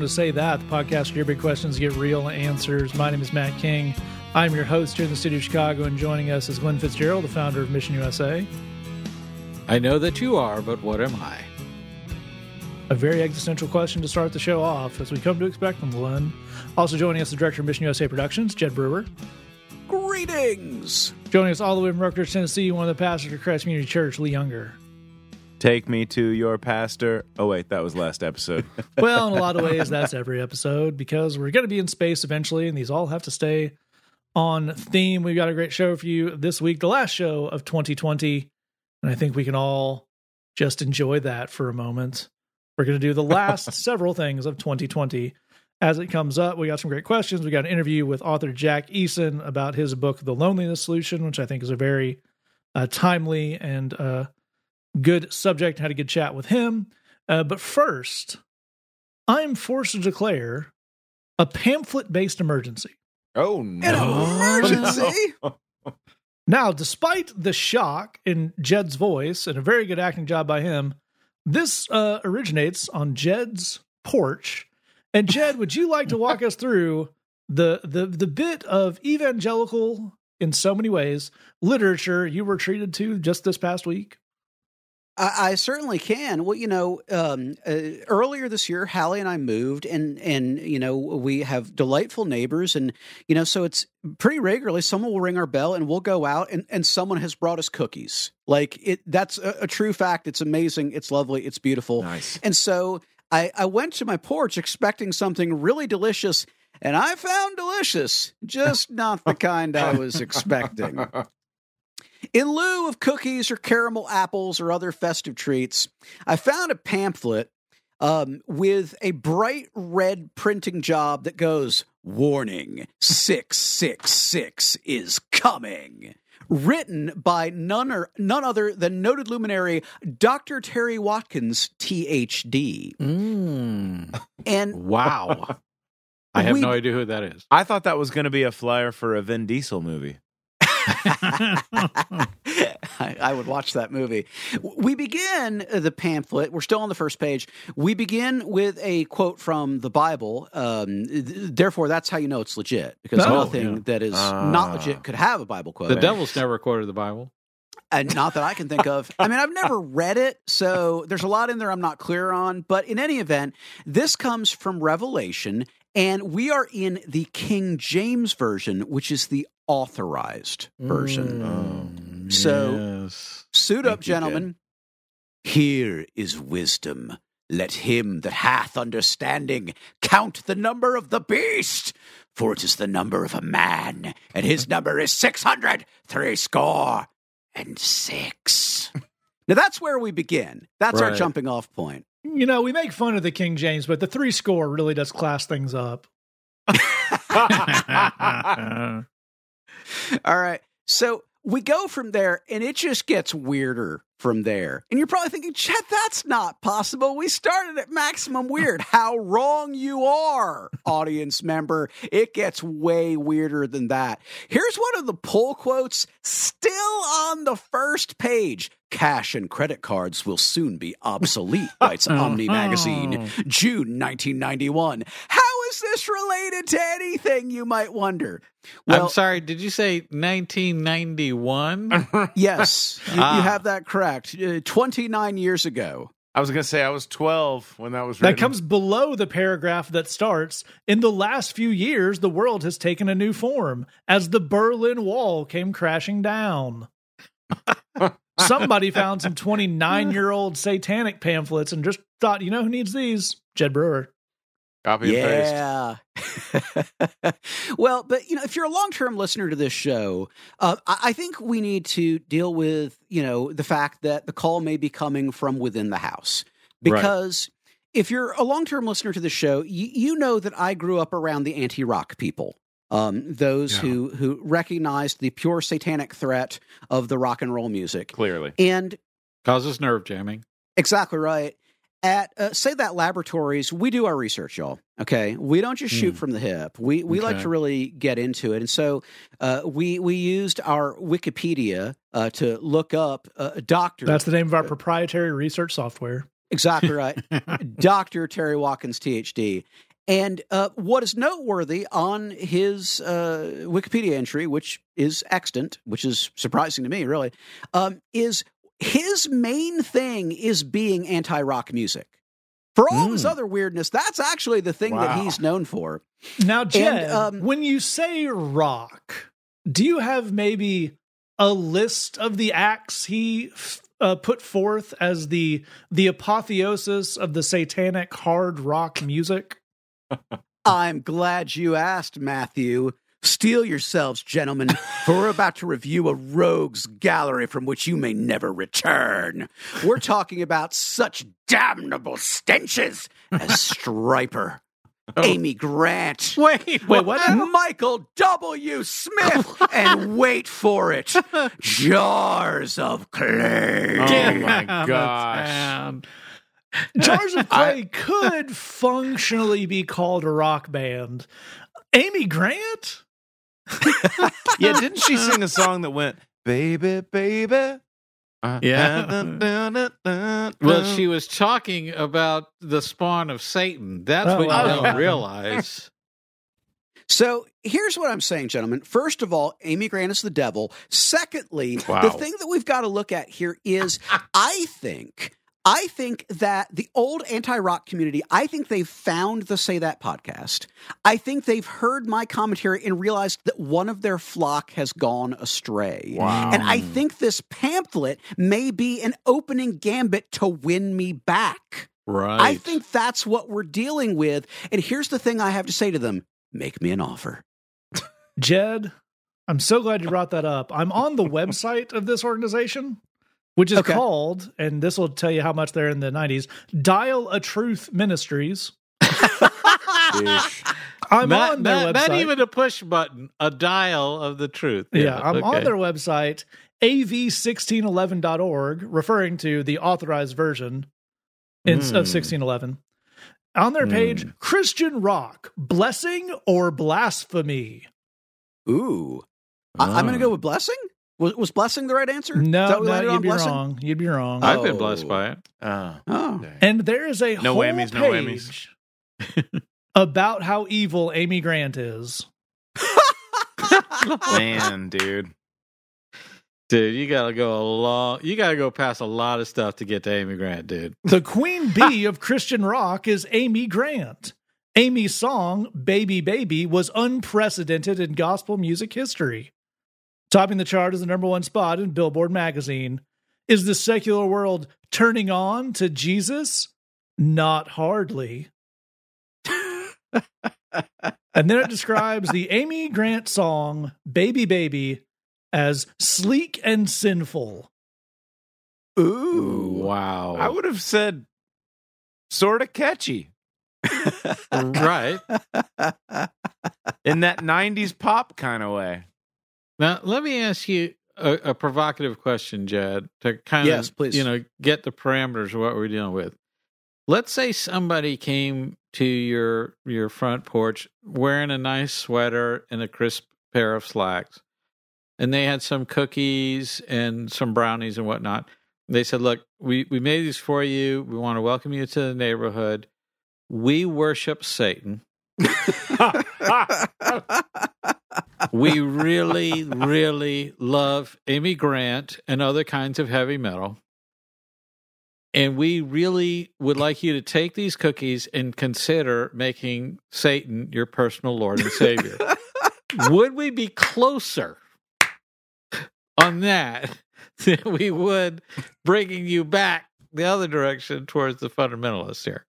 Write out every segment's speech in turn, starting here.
welcome to Say That, the podcast where your big questions get real answers. My name is Matt King. I'm your host here in the city of Chicago, and joining us is Glenn Fitzgerald, the founder of Mission USA. I know that you are, but what am I? A very existential question to start the show off, as we come to expect from Glenn. Also joining us, the director of Mission USA Productions, Jed Brewer. Greetings. Joining us all the way from Rutgers, Tennessee, one of the pastors of Christ Community Church, Lee Younger. Take me to your pastor. Oh, wait, that was last episode. Well, in a lot of ways, that's every episode because we're going to be in space eventually, and these all have to stay on theme. We've got a great show for you this week, the last show of 2020. And I think we can all just enjoy that for a moment. We're going to do the last several things of 2020 as it comes up. We got some great questions. We got an interview with author Jack Eason about his book, The Loneliness Solution, which I think is a very uh, timely and uh, good subject. Had a good chat with him. Uh, but first, I'm forced to declare a pamphlet based emergency. Oh, no. An emergency. Now, despite the shock in Jed's voice and a very good acting job by him, this uh, originates on Jed's porch. And Jed, would you like to walk us through the the the bit of evangelical in so many ways literature you were treated to just this past week? I, I certainly can. Well, you know, um, uh, earlier this year, Hallie and I moved, and and you know we have delightful neighbors, and you know, so it's pretty regularly someone will ring our bell, and we'll go out, and and someone has brought us cookies. Like it, that's a, a true fact. It's amazing. It's lovely. It's beautiful. Nice. And so I, I went to my porch expecting something really delicious, and I found delicious, just not the kind I was expecting. In lieu of cookies or caramel apples or other festive treats, I found a pamphlet um, with a bright red printing job that goes, Warning, 666 is coming. Written by none, or, none other than noted luminary Dr. Terry Watkins, THD. Mm. And Wow. I have We- no idea who that is. I thought that was going to be a flyer for a Vin Diesel movie. I, I would watch that movie. We begin the pamphlet. We're still on the first page. We begin with a quote from the Bible. Um, th- therefore, that's how you know it's legit because Oh, nothing yeah. that is Ah. not legit could have a Bible quote. The devil's never quoted the Bible. and not that I can think of. I mean, I've never read it, so there's a lot in there I'm not clear on. But in any event, this comes from Revelation, and we are in the King James version, which is the authorized version. Mm, So- yes. Suit up, you, gentlemen. Here is wisdom. Let him that hath understanding count the number of the beast, for it is the number of a man, and his number is six hundred three score and six. now that's where we begin. That's our jumping off point. You know, we make fun of the King James, but the three score really does class things up. All right. So we go from there, and it just gets weirder from there. And you're probably thinking, Chet, that's not possible. We started at maximum weird. How wrong you are, audience member. It gets way weirder than that. Here's one of the pull quotes still on the first page. Cash and credit cards will soon be obsolete, writes oh. Omni Magazine, June 1991. How is this related to anything, you might wonder? I'm sorry, did you say 1991? Yes, you, Ah. you have that correct. Uh, 29 years ago. I was going to say I was 12 when that was That comes below the paragraph that starts In the last few years, the world has taken a new form as the Berlin Wall came crashing down. Somebody found some 29 year old satanic pamphlets and just thought, you know who needs these? Jed Brewer. Copy and paste. Yeah. well, but you know, if you're a long-term listener to this show, uh, I, I think we need to deal with you know the fact that the call may be coming from within the house because. If you're a long-term listener to the show, you, you know that I grew up around the anti-rock people, um, those Yeah. who who recognized the pure satanic threat of the rock and roll music, Clearly. and Causes nerve jamming. Exactly right. At uh, say that laboratories, we do our research, y'all. Okay, we don't just shoot Hmm. from the hip. We we like to really get into it, and so uh, we we used our Wikipedia uh, to look up uh, a doctor. That's the name of our proprietary research software. exactly right, Doctor Terry Watkins, THD. And uh, what is noteworthy on his uh, Wikipedia entry, which is extant, which is surprising to me, really, um, is his main thing is being anti rock music. For all of his Mm. other weirdness, that's actually the thing that he's known for. Now, Jed, um, when you say rock, do you have maybe a list of the acts he uh, put forth as the the apotheosis of the satanic hard rock music? I'm glad you asked, Matthew. Steel yourselves, gentlemen, for we're about to review a rogues gallery from which you may never return. We're talking about such damnable stenches as Stryper, oh. Amy Grant, Wait, Wait, what? Michael W. Smith, and wait for it, jars of clay. Oh Get my out of gosh. Jars of Clay I, could functionally be called a rock band. Amy Grant? Yeah, didn't she sing a song that went, Baby, baby? Uh, Yeah. dun, dun, dun, dun, Well, she was talking about the spawn of Satan. That's Oh, what you wow. don't realize. So here's what I'm saying, gentlemen. First of all, Amy Grant is the devil. Secondly, Wow. the thing that we've got to look at here is I think. I think that the old anti rock community, I think they've found the Say That podcast. I think they've heard my commentary and realized that one of their flock has gone astray. Wow. And I think this pamphlet may be an opening gambit to win me back. Right. I think that's what we're dealing with. And here's the thing I have to say to them make me an offer. Jed, I'm so glad you brought that up. I'm on the website of this organization, which is Okay. called, and this will tell you how much they're in the 90s, Dial a Truth Ministries. I'm not, on their not- website. not even a push button, a dial of the truth. yeah, I'm on their website, av1611.org, referring to the authorized version in, Hmm. of 1611. On their page, Hmm. Christian rock, blessing or blasphemy? Ooh. I, I'm going to Oh. go with blessing. Was, was blessing the right answer? Is No, that what we no, landed you'd be blessing? wrong. You'd be wrong. I've been blessed by it. Oh, Oh. And there is a No whole whammies, no page about how evil Amy Grant is. Man, dude. Dude, you gotta go a long you gotta go past a lot of stuff to get to Amy Grant, dude. The queen bee of Christian rock is Amy Grant. Amy's song, Baby Baby, was unprecedented in gospel music history. Topping the chart as the number one spot in Billboard magazine. Is the secular world turning on to Jesus? Not hardly. and then it describes the Amy Grant song, Baby Baby, as sleek and sinful. Ooh. Wow. I would have said sort of catchy right. in that 90s pop kind of way. Now let me ask you a, a provocative question, Jed, to kind Yes, of please. you know get the parameters of what we're dealing with. Let's say somebody came to your your front porch wearing a nice sweater and a crisp pair of slacks, and they had some cookies and some brownies and whatnot. They said, "Look, we we made these for you. We want to welcome you to the neighborhood. We worship Satan." we really, really love Amy Grant and other kinds of heavy metal. And we really would like you to take these cookies and consider making Satan your personal Lord and Savior. would we be closer on that than we would bringing you back the other direction towards the fundamentalists here?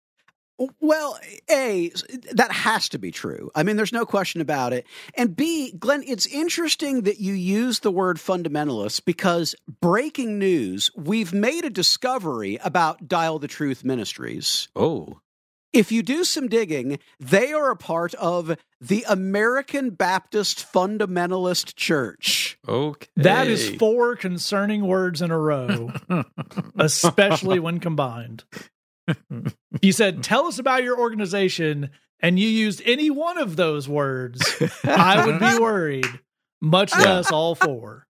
Well, A, that has to be true. I mean, there's no question about it. And B, Glenn, it's interesting that you use the word fundamentalist because breaking news, we've made a discovery about Dial the Truth Ministries. Oh, If you do some digging, they are a part of the American Baptist Fundamentalist Church. okay. That is four concerning words in a row, especially when combined. You said, Tell us about your organization, and you used any one of those words. I would be worried, much less all four.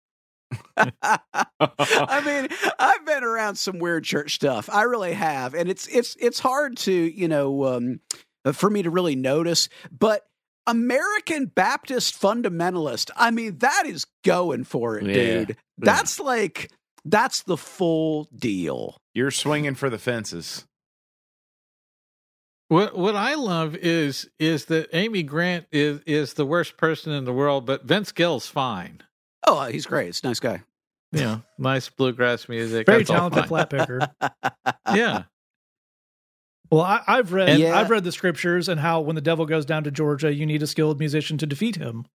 I mean, I've been around some weird church stuff. I really have, and it's it's it's hard to you know um, for me to really notice. But American Baptist fundamentalist, I mean, that is going for it, Yeah. dude. That's like, that's the full deal. You're swinging for the fences. What what I love is is that Amy Grant is is the worst person in the world, but Vince Gill's fine. Oh, uh, he's great. He's a nice guy. Yeah, nice bluegrass music. Very that's all talented fine. flat picker. Yeah, Well, I, I've read Yeah. I've read the scriptures and how when the devil goes down to Georgia, you need a skilled musician to defeat him.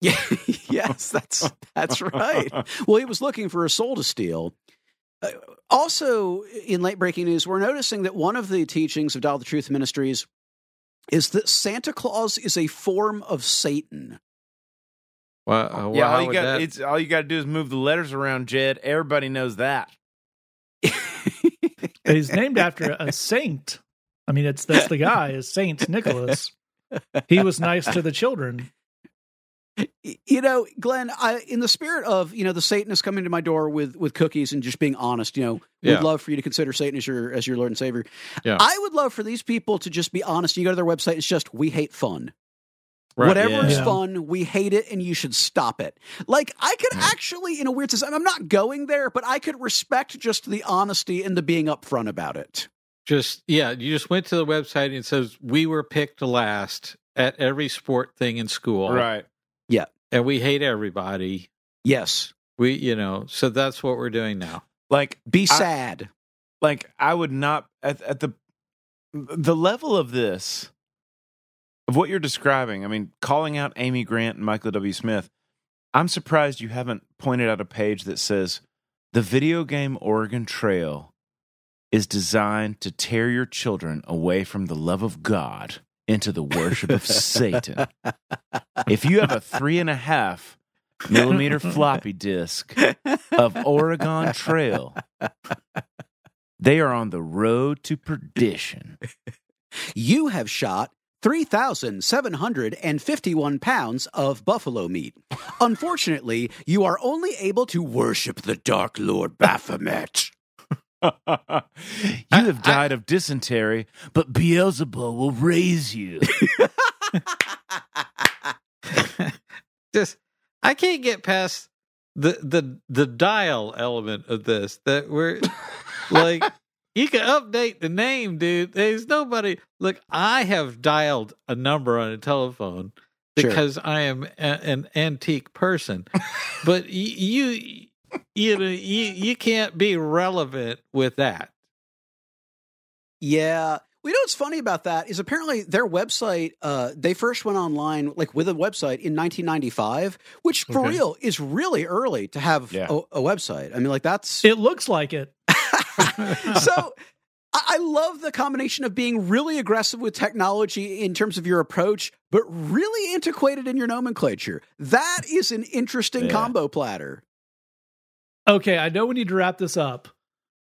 Yeah, yes, that's that's right. Well, he was looking for a soul to steal. Uh, also, in late breaking news, we're noticing that one of the teachings of Dial the Truth Ministries is that Santa Claus is a form of Satan. well, uh, well, yeah, all you got that- it's all you got to do is move the letters around, Jed. Everybody knows that. He's named after a saint. I mean, it's that's the guy is Saint Nicholas. He was nice to the children. You know, Glenn, I, in the spirit of you know the Satanists coming to my door with with cookies and just being honest, you know, Yeah. would love for you to consider Satan as your as your Lord and Savior. Yeah. I would love for these people to just be honest. You go to their website; it's just we hate fun. Right, Whatever yeah. is fun, we hate it, and you should stop it. Like I could Yeah. actually, in a weird sense, I'm not going there, but I could respect just the honesty and the being upfront about it. just yeah, you just went to the website and it says we were picked last at every sport thing in school, Right. And we hate everybody. Yes, We, you know, so that's what we're doing now. Like be I- sad. like I would not at at the the level of this of what you're describing. I mean, calling out Amy Grant and Michael W. Smith. I'm surprised you haven't pointed out a page that says the video game Oregon Trail is designed to tear your children away from the love of God into the worship of Satan. If you have a three and a half millimeter floppy disk of Oregon Trail, they are on the road to perdition. You have shot 3,751 pounds of buffalo meat. Unfortunately, you are only able to worship the Dark Lord Baphomet. You have died of dysentery, but Beelzebub will raise you. just I can't get past the the the dial element of this that we're like you can update the name, dude. There's nobody. Look, I have dialed a number on a telephone Sure. because I am a, an antique person, but y- you you know you you can't be relevant with that. Yeah. Well, you know what's funny about that is apparently their website, uh, they first went online like with a website in 1995, which for Okay. real is really early to have Yeah. a, a website. I mean, like that's It looks like it. so I I love the combination of being really aggressive with technology in terms of your approach, but really antiquated in your nomenclature. That is an interesting Yeah. combo platter. Okay, I know we need to wrap this up.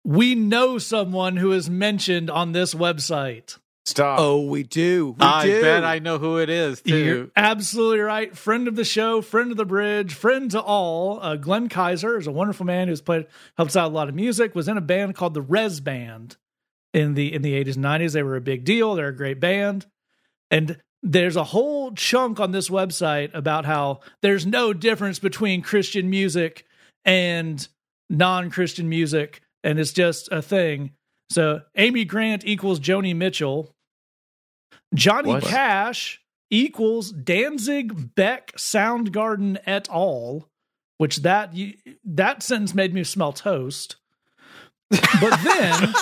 We know someone who is mentioned on this website. Stop. Oh, we do. We I do. bet I know who it is You're too. absolutely right. Friend of the show, friend of the bridge, friend to all. Uh, Glenn Kaiser is a wonderful man who's played helps out a lot of music. Was in a band called the Rez Band in the in the eighties and nineties. They were a big deal. They're a great band, and there's a whole chunk on this website about how there's no difference between Christian music and non-Christian music, and it's just a thing. So Amy Grant equals Joni Mitchell. Johnny What? Cash equals Danzig Beck Soundgarden et al. Which that that sentence made me smell toast. But then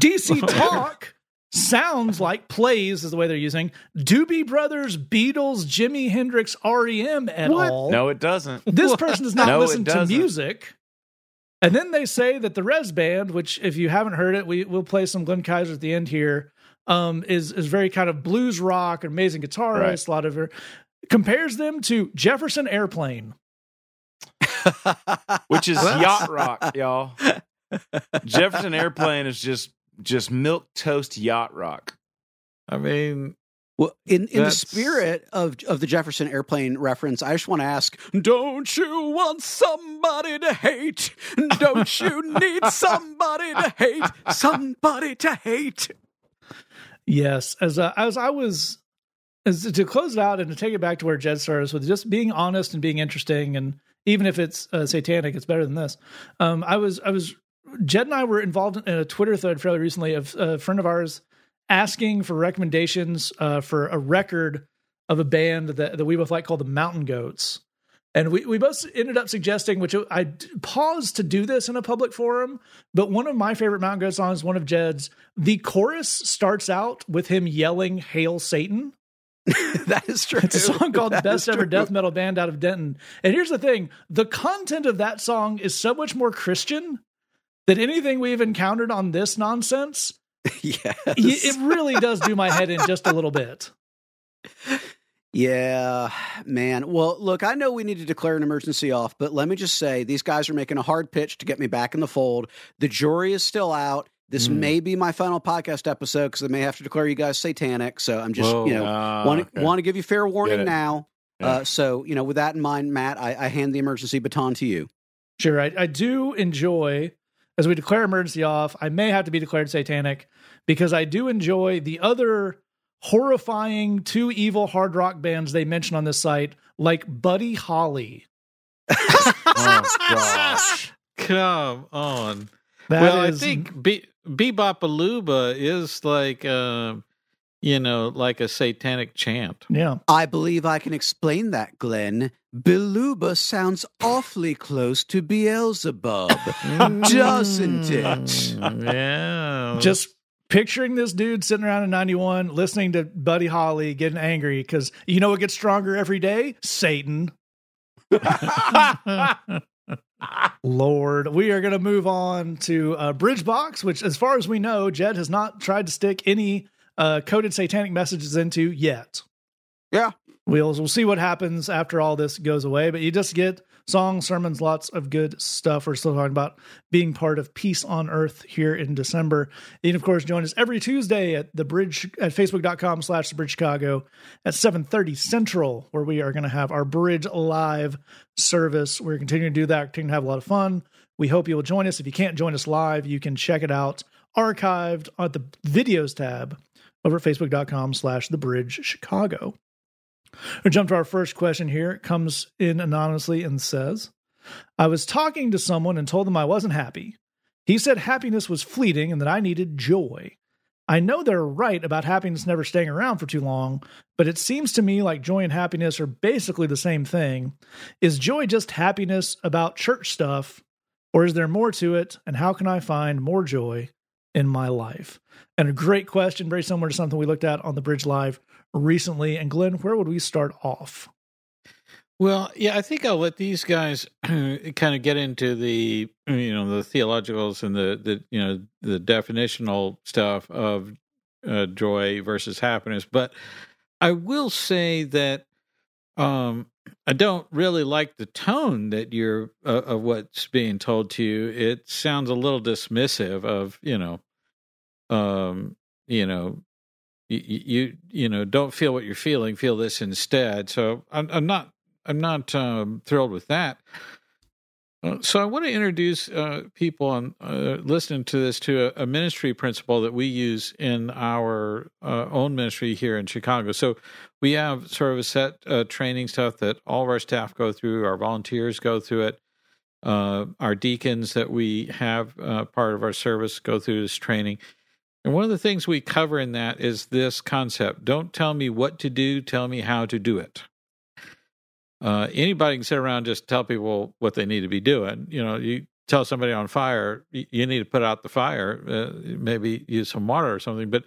DC Talk sounds like plays is the way they're using Doobie Brothers, Beatles, Jimi Hendrix, REM et What? al. No, it doesn't. This person does not No, listen to music. And then they say that the Rez Band, which if you haven't heard it, we will play some Glenn Kaiser at the end here, um, is is very kind of blues rock, amazing guitarist, Right. a lot of her compares them to Jefferson Airplane. Which is yacht rock, y'all. Jefferson Airplane is just just milquetoast yacht rock. I mean, Well, in, in the spirit of of the Jefferson airplane reference, I just want to ask: Don't you want somebody to hate? Don't you need somebody to hate? Somebody to hate? Yes, as uh, as I was as to close it out and to take it back to where Jed started with just being honest and being interesting, and even if it's uh, satanic, it's better than this. Um, I was I was Jed and I were involved in a Twitter thread fairly recently of a friend of ours asking for recommendations uh, for a record of a band that, that we both like called the Mountain Goats. And we, we both ended up suggesting, which I paused to do this in a public forum, but one of my favorite Mountain Goat songs, one of Jed's, the chorus starts out with him yelling, Hail Satan. that is true. It's a song called That Best Ever true. Death Metal Band out of Denton. And here's the thing the content of that song is so much more Christian than anything we've encountered on this nonsense. yes. It really does do my head in just a little bit. Yeah, man. Well, look, I know we need to declare an emergency off, but let me just say these guys are making a hard pitch to get me back in the fold. The jury is still out. This Mm. may be my final podcast episode because I may have to declare you guys satanic. So I'm just, Whoa. you know, Ah, want to want to give you fair warning now. Yeah. Uh, so you know, with that in mind, Matt, I, I hand the emergency baton to you. Sure, I, I do enjoy, as we declare emergency off, I may have to be declared satanic because I do enjoy the other horrifying two evil hard rock bands they mention on this site, like Buddy Holly. oh gosh. Come on. That well, is- I think Be- Bebop is like, uh, you know, like a satanic chant. yeah. I believe I can explain that, Glenn. Beluba sounds awfully close to Beelzebub, doesn't it? Mm, yeah. Just picturing this dude sitting around in 91 listening to Buddy Holly getting angry because you know what gets stronger every day? Satan. Lord, we are going to move on to uh, Bridgebox, which, as far as we know, Jed has not tried to stick any uh, coded satanic messages into yet. Yeah. We'll, we'll see what happens after all this goes away, but you just get songs, sermons, lots of good stuff. We're still talking about being part of Peace on Earth here in December. You can, of course, join us every Tuesday at the bridge at facebook.com slash the bridge Chicago at 7:30 Central, where we are going to have our bridge live service. We're continuing to do that, continuing to have a lot of fun. We hope you will join us. If you can't join us live, you can check it out archived at the videos tab over at facebook.com slash the bridge Chicago. We'll jump to our first question here. It comes in anonymously and says, I was talking to someone and told them I wasn't happy. He said happiness was fleeting and that I needed joy. I know they're right about happiness never staying around for too long, but it seems to me like joy and happiness are basically the same thing. Is joy just happiness about church stuff, or is there more to it? And how can I find more joy in my life? And a great question, very similar to something we looked at on the Bridge Live recently. And Glenn, where would we start off? Well, yeah, I think I'll let these guys kind of get into the you know the theologicals and the the you know the definitional stuff of uh, joy versus happiness. But I will say that um, I don't really like the tone that you're uh, of what's being told to you. It sounds a little dismissive of you know, um, you know, you, you you know don't feel what you're feeling feel this instead so i'm, I'm not i'm not um, thrilled with that so i want to introduce uh, people on uh, listening to this to a, a ministry principle that we use in our uh, own ministry here in chicago so we have sort of a set uh, training stuff that all of our staff go through our volunteers go through it uh, our deacons that we have uh, part of our service go through this training and one of the things we cover in that is this concept don't tell me what to do, tell me how to do it. Uh, anybody can sit around just tell people what they need to be doing. You know, you tell somebody on fire, you need to put out the fire, uh, maybe use some water or something. But,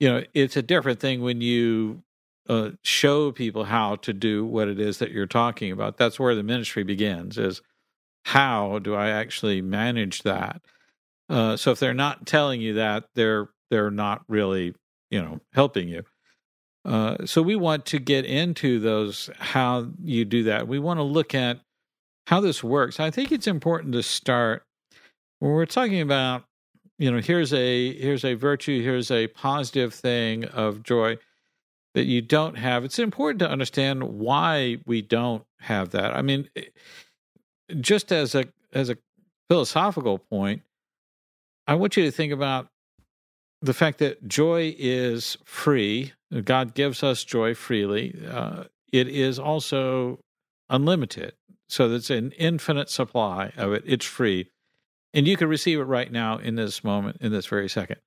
you know, it's a different thing when you uh, show people how to do what it is that you're talking about. That's where the ministry begins is how do I actually manage that? Uh, so if they're not telling you that, they're they're not really you know helping you. Uh, so we want to get into those how you do that. We want to look at how this works. I think it's important to start when we're talking about you know here's a here's a virtue here's a positive thing of joy. that you don't have. It's important to understand why we don't have that. I mean, eh, just as a as a philosophical point, I want you to think about the fact that joy is free. God gives us joy freely. Uh, it is also unlimited. So there's an infinite supply of it. It's free. And you can receive it right now in this moment, in this very second.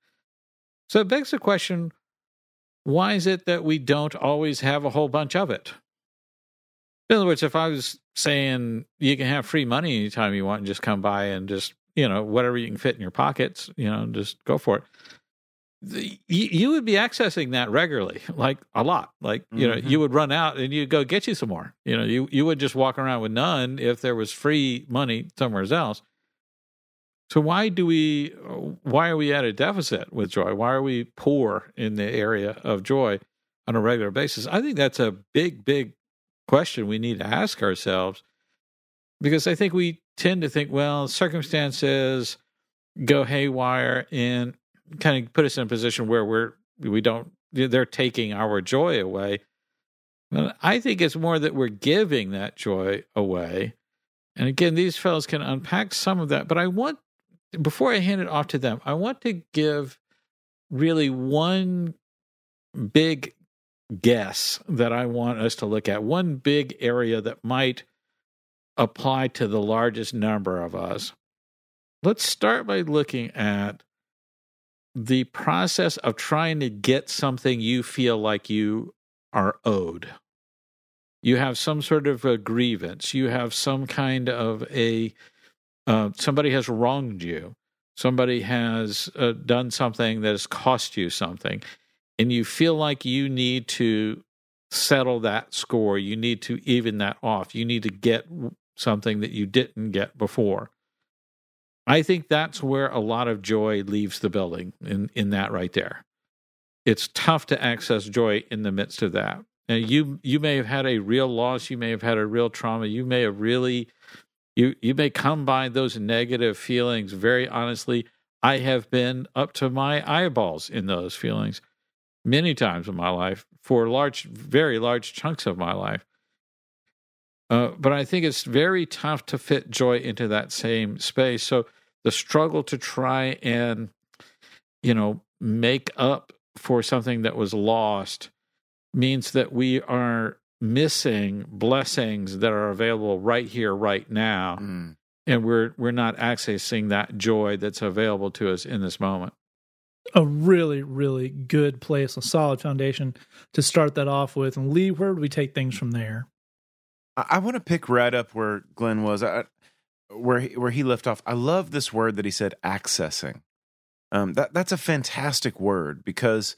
So it begs the question why is it that we don't always have a whole bunch of it? In other words, if I was saying you can have free money anytime you want and just come by and just, you know, whatever you can fit in your pockets, you know, just go for it. The, you, you would be accessing that regularly, like a lot. Like, you know, Mhm. you would run out and you'd go get you some more. You know, you, you would just walk around with none if there was free money somewhere else. So why do we why are we at a deficit with joy? Why are we poor in the area of joy on a regular basis? I think that's a big big question we need to ask ourselves because I think we tend to think well circumstances go haywire and kind of put us in a position where we're we don't they're taking our joy away. But I think it's more that we're giving that joy away. And again, these fellows can unpack some of that, but I want before I hand it off to them, I want to give really one big guess that I want us to look at, one big area that might apply to the largest number of us. Let's start by looking at the process of trying to get something you feel like you are owed. You have some sort of a grievance, you have some kind of a uh, somebody has wronged you, somebody has uh, done something that has cost you something, and you feel like you need to settle that score. You need to even that off. You need to get something that you didn't get before. I think that's where a lot of joy leaves the building in, in that right there. It's tough to access joy in the midst of that. Now you you may have had a real loss, you may have had a real trauma, you may have really you you may combine those negative feelings very honestly i have been up to my eyeballs in those feelings many times in my life for large very large chunks of my life uh, but i think it's very tough to fit joy into that same space so the struggle to try and you know make up for something that was lost means that we are missing blessings that are available right here right now Mm. and we're we're not accessing that joy that's available to us in this moment a really, really good place, a solid foundation to start that off with. And Lee, where do we take things from there? I, I want to pick right up where Glenn was, I, where he, where he left off. I love this word that he said, accessing. Um, that that's a fantastic word because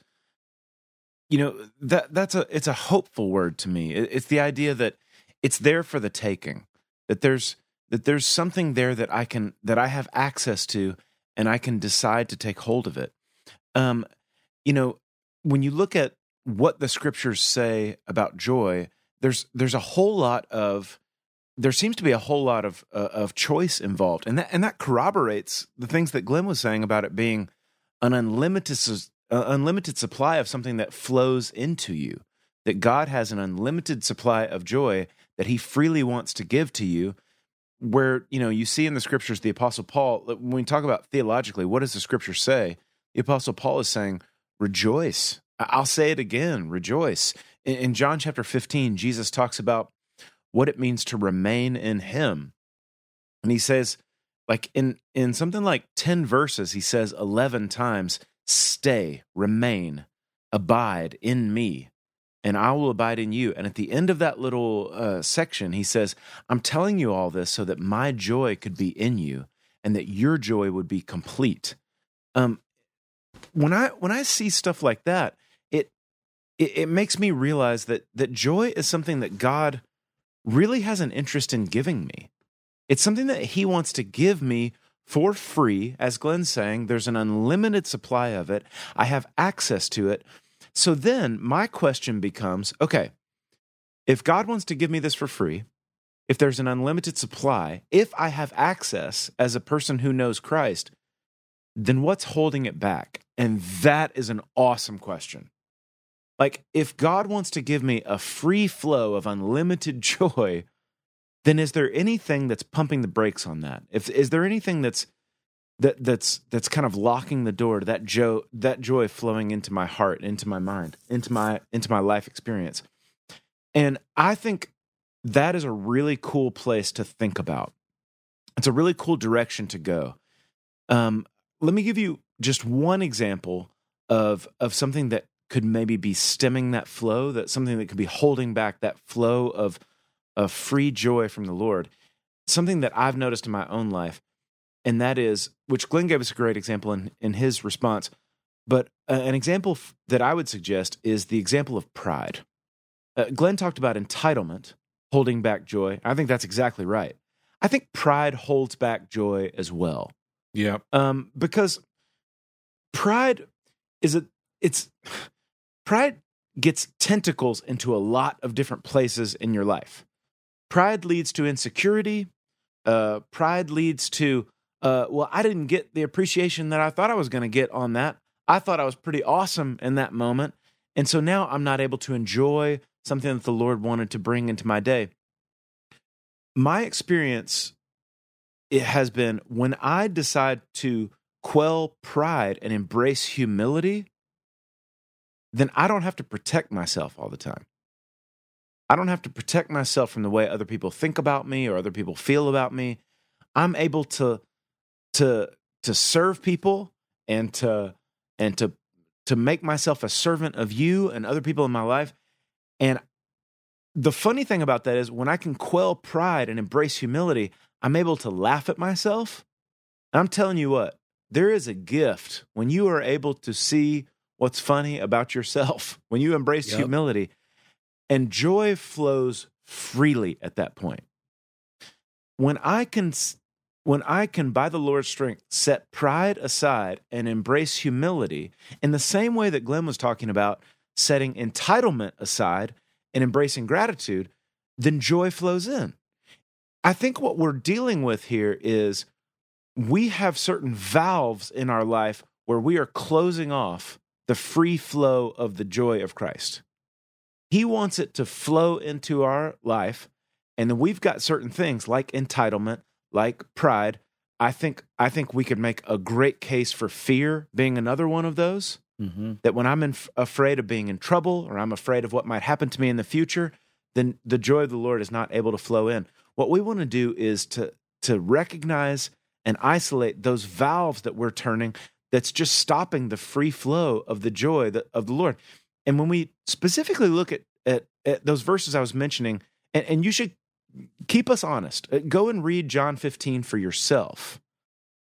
you know that that's a it's a hopeful word to me. It, it's the idea that it's there for the taking. That there's that there's something there that I can that I have access to, and I can decide to take hold of it. Um, you know, when you look at what the scriptures say about joy, there's there's a whole lot of there seems to be a whole lot of uh, of choice involved, and that and that corroborates the things that Glenn was saying about it being an unlimited uh, unlimited supply of something that flows into you. That God has an unlimited supply of joy that He freely wants to give to you. Where you know you see in the scriptures the Apostle Paul when we talk about theologically, what does the scripture say? The Apostle Paul is saying, "Rejoice." I'll say it again, rejoice. In, in John chapter 15, Jesus talks about what it means to remain in him. And he says, like in in something like 10 verses, he says 11 times, stay, remain, abide in me, and I will abide in you. And at the end of that little uh, section, he says, I'm telling you all this so that my joy could be in you and that your joy would be complete. Um, when I when I see stuff like that, it, it it makes me realize that that joy is something that God really has an interest in giving me. It's something that He wants to give me for free. As Glenn's saying, there's an unlimited supply of it. I have access to it. So then my question becomes okay, if God wants to give me this for free, if there's an unlimited supply, if I have access as a person who knows Christ, then what's holding it back? And that is an awesome question. Like, if God wants to give me a free flow of unlimited joy, then is there anything that's pumping the brakes on that? If is there anything that's that that's that's kind of locking the door to that joy that joy flowing into my heart, into my mind, into my into my life experience? And I think that is a really cool place to think about. It's a really cool direction to go. Um, let me give you just one example of of something that could maybe be stemming that flow, that something that could be holding back that flow of of free joy from the Lord. Something that I've noticed in my own life, and that is, which Glenn gave us a great example in in his response, but uh, an example f- that I would suggest is the example of pride. Uh, Glenn talked about entitlement holding back joy. I think that's exactly right. I think pride holds back joy as well. Yeah. Um, because pride is a it's pride gets tentacles into a lot of different places in your life. Pride leads to insecurity. Uh, pride leads to uh, well, I didn't get the appreciation that I thought I was going to get on that. I thought I was pretty awesome in that moment, and so now I'm not able to enjoy something that the Lord wanted to bring into my day. My experience it has been when I decide to quell pride and embrace humility, then I don't have to protect myself all the time. I don't have to protect myself from the way other people think about me or other people feel about me. I'm able to to to serve people and to and to to make myself a servant of you and other people in my life. And the funny thing about that is when I can quell pride and embrace humility, I'm able to laugh at myself. I'm telling you what, there is a gift when you are able to see what's funny about yourself, when you embrace Yep. humility, and joy flows freely at that point. When I can when I can by the Lord's strength set pride aside and embrace humility in the same way that Glenn was talking about setting entitlement aside and embracing gratitude, then joy flows in. I think what we're dealing with here is we have certain valves in our life where we are closing off the free flow of the joy of Christ. He wants it to flow into our life. And then we've got certain things like entitlement, like pride. I think I think we could make a great case for fear being another one of those Mm-hmm. that when I'm in, afraid of being in trouble or I'm afraid of what might happen to me in the future, then the joy of the Lord is not able to flow in. What we want to do is to to recognize and isolate those valves that we're turning that's just stopping the free flow of the joy of the Lord. And when we specifically look at, at, at those verses I was mentioning, and, and you should keep us honest, uh, go and read John 15 for yourself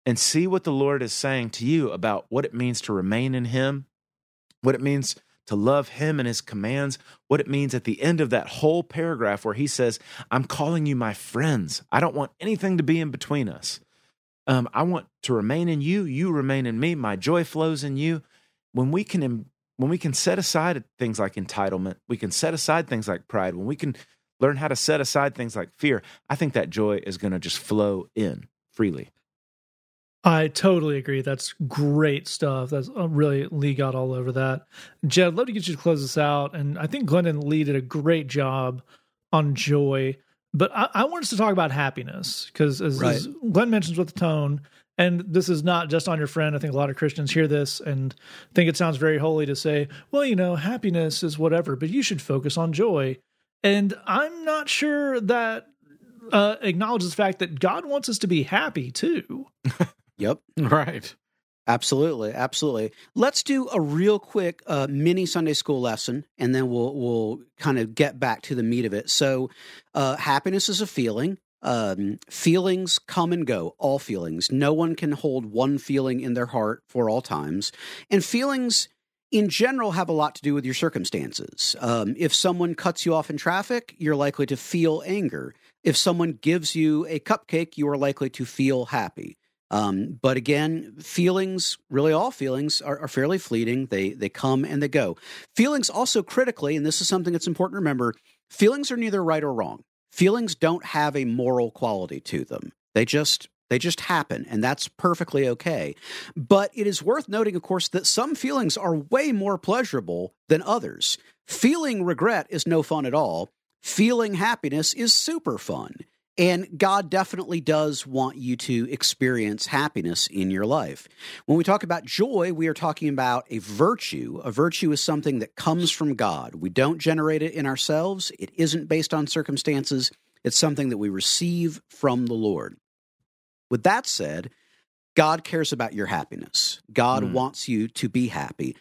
and see what the Lord is saying to you about what it means to remain in Him, what it means to love Him and His commands, what it means at the end of that whole paragraph where He says, I'm calling you my friends. I don't want anything to be in between us. Um, I want to remain in you. You remain in me. My joy flows in you. When we can, when we can set aside things like entitlement, we can set aside things like pride. When we can learn how to set aside things like fear, I think that joy is going to just flow in freely. I totally agree. That's great stuff. That's uh, really Lee got all over that. Jed, I'd love to get you to close this out. And I think Glenn and Lee did a great job on joy. But I, I want us to talk about happiness because, as, Right. as Glenn mentions with the tone, and this is not just on your friend. I think a lot of Christians hear this and think it sounds very holy to say, well, you know, happiness is whatever, but you should focus on joy. And I'm not sure that uh, acknowledges the fact that God wants us to be happy too. Yep. Right. Absolutely, absolutely. Let's do a real quick uh, mini Sunday school lesson, and then we'll we'll kind of get back to the meat of it. So, uh, happiness is a feeling. Um, feelings come and go. All feelings. No one can hold one feeling in their heart for all times, and feelings. In general, have a lot to do with your circumstances. Um, if someone cuts you off in traffic, you're likely to feel anger. If someone gives you a cupcake, you are likely to feel happy. Um, but again, feelings, really all feelings, are, are fairly fleeting. They they come and they go. Feelings also critically, and this is something that's important to remember. Feelings are neither right or wrong. Feelings don't have a moral quality to them. They just They just happen, and that's perfectly okay. But it is worth noting, of course, that some feelings are way more pleasurable than others. Feeling regret is no fun at all. Feeling happiness is super fun. And God definitely does want you to experience happiness in your life. When we talk about joy, we are talking about a virtue. A virtue is something that comes from God. We don't generate it in ourselves, it isn't based on circumstances. It's something that we receive from the Lord. With that said, God cares about your happiness. God Mm. wants you to be happy.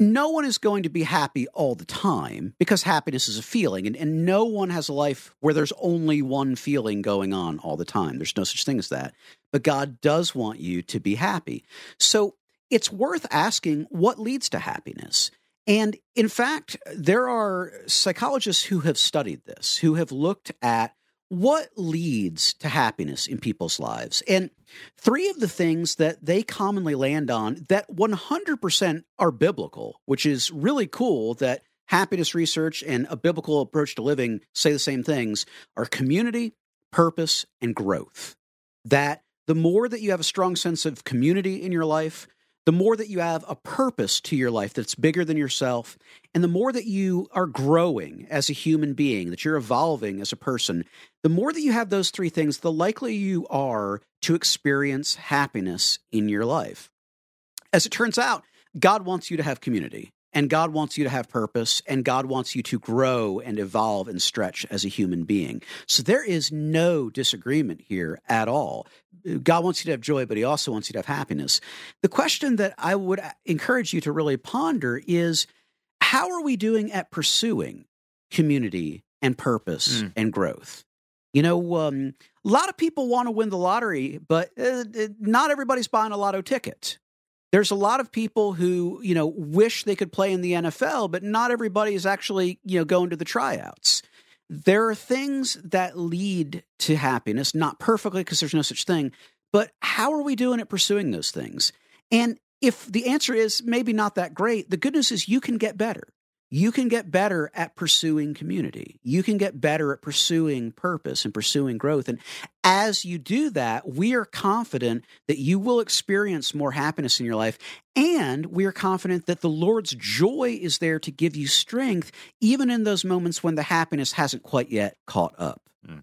No one is going to be happy all the time because happiness is a feeling, and, and no one has a life where there's only one feeling going on all the time. There's no such thing as that. But God does want you to be happy. So it's worth asking what leads to happiness. And in fact, there are psychologists who have studied this, who have looked at what leads to happiness in people's lives. And three of the things that they commonly land on that 100% are biblical, which is really cool that happiness research and a biblical approach to living say the same things, are community, purpose, and growth. That the more that you have a strong sense of community in your life, the more that you have a purpose to your life that's bigger than yourself, and the more that you are growing as a human being, that you're evolving as a person, the more that you have those three things, the likely you are to experience happiness in your life. As it turns out, God wants you to have community, and God wants you to have purpose, and God wants you to grow and evolve and stretch as a human being. So there is no disagreement here at all. God wants you to have joy, but He also wants you to have happiness. The question that I would encourage you to really ponder is how are we doing at pursuing community and purpose Mm. and growth? You know, um, a lot of people want to win the lottery, but uh, uh, not everybody's buying a lotto ticket. There's a lot of people who, you know, wish they could play in the NFL, but not everybody is actually, you know, going to the tryouts. There are things that lead to happiness, not perfectly because there's no such thing, but how are we doing at pursuing those things? And if the answer is maybe not that great, the good news is you can get better. You can get better at pursuing community. You can get better at pursuing purpose and pursuing growth. And as you do that, we are confident that you will experience more happiness in your life. And we are confident that the Lord's joy is there to give you strength, even in those moments when the happiness hasn't quite yet caught up. Hmm.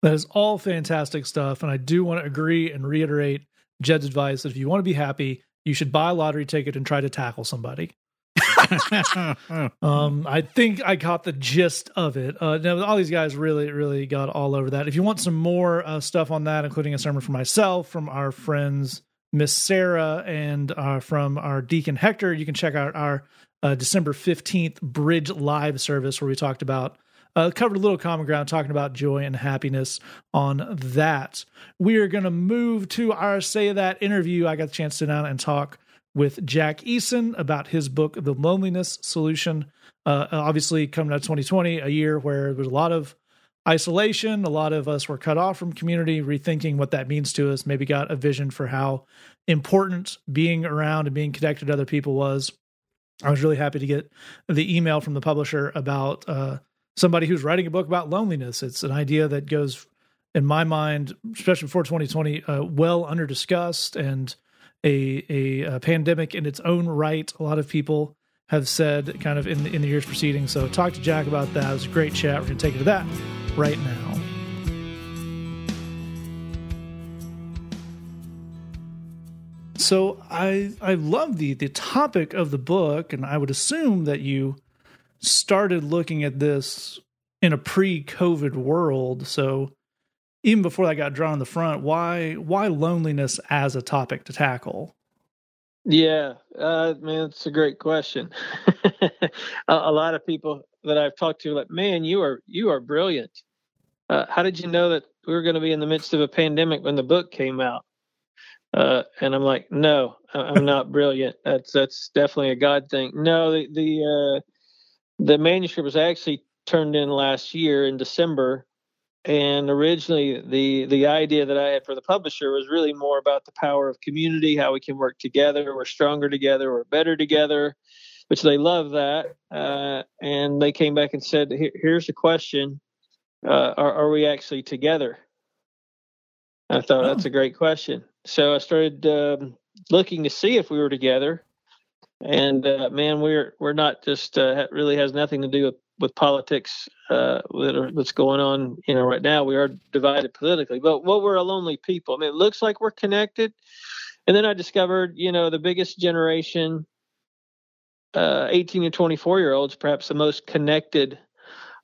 That is all fantastic stuff. And I do want to agree and reiterate Jed's advice that if you want to be happy, you should buy a lottery ticket and try to tackle somebody. Um, I think I caught the gist of it. Uh, now, all these guys really, really got all over that. If you want some more uh, stuff on that, including a sermon from myself, from our friends Miss Sarah, and uh, from our Deacon Hector, you can check out our uh, December 15th Bridge Live service where we talked about, uh, covered a little common ground, talking about joy and happiness on that. We are going to move to our Say That interview. I got the chance to sit down and talk with Jack Eason about his book, The Loneliness Solution. Uh, obviously, coming out of 2020, a year where there was a lot of isolation, a lot of us were cut off from community, rethinking what that means to us, maybe got a vision for how important being around and being connected to other people was. I was really happy to get the email from the publisher about uh, somebody who's writing a book about loneliness. It's an idea that goes, in my mind, especially before 2020, uh, well under discussed and a, a a pandemic in its own right. A lot of people have said kind of in the, in the years preceding. So talk to Jack about that. It was a great chat. We're going to take it to that right now. So I I love the the topic of the book, and I would assume that you started looking at this in a pre-COVID world. So even before that got drawn in the front, why why loneliness as a topic to tackle? Yeah, uh, man, it's a great question. a, a lot of people that I've talked to, like, man, you are you are brilliant. Uh, how did you know that we were going to be in the midst of a pandemic when the book came out? Uh, and I'm like, no, I'm not brilliant. That's that's definitely a God thing. No, the the uh, the manuscript was actually turned in last year in December, and originally the the idea that I had for the publisher was really more about the power of community, how we can work together, we're stronger together, we're better together, which they love that. Uh, and they came back and said, Here, "Here's the question: uh, are, are we actually together?" I thought Oh. that's a great question. So I started um, looking to see if we were together, and uh, man, we're we're not just uh, really has nothing to do with with politics uh, that are, that's going on. You know, right now we are divided politically, but what we're a lonely people. I mean, it looks like we're connected, and then I discovered, you know, the biggest generation, uh, 18 to 24 year olds, perhaps the most connected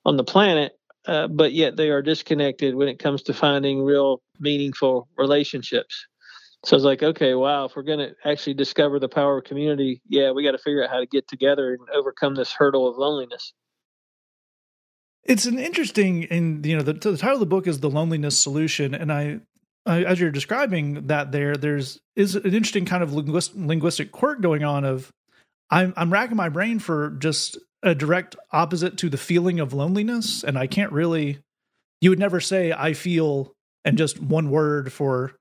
on the planet, uh, but yet they are disconnected when it comes to finding real meaningful relationships. So I was like, okay, wow, if we're going to actually discover the power of community, yeah, we got to figure out how to get together and overcome this hurdle of loneliness. It's an interesting, and you know, the, the title of the book is "The Loneliness Solution," and I, as you're describing that, there, there's is an interesting kind of linguist, linguistic quirk going on. Of, I'm I'm racking my brain for just a direct opposite to the feeling of loneliness, and I can't really. You would never say "I feel" and just one word for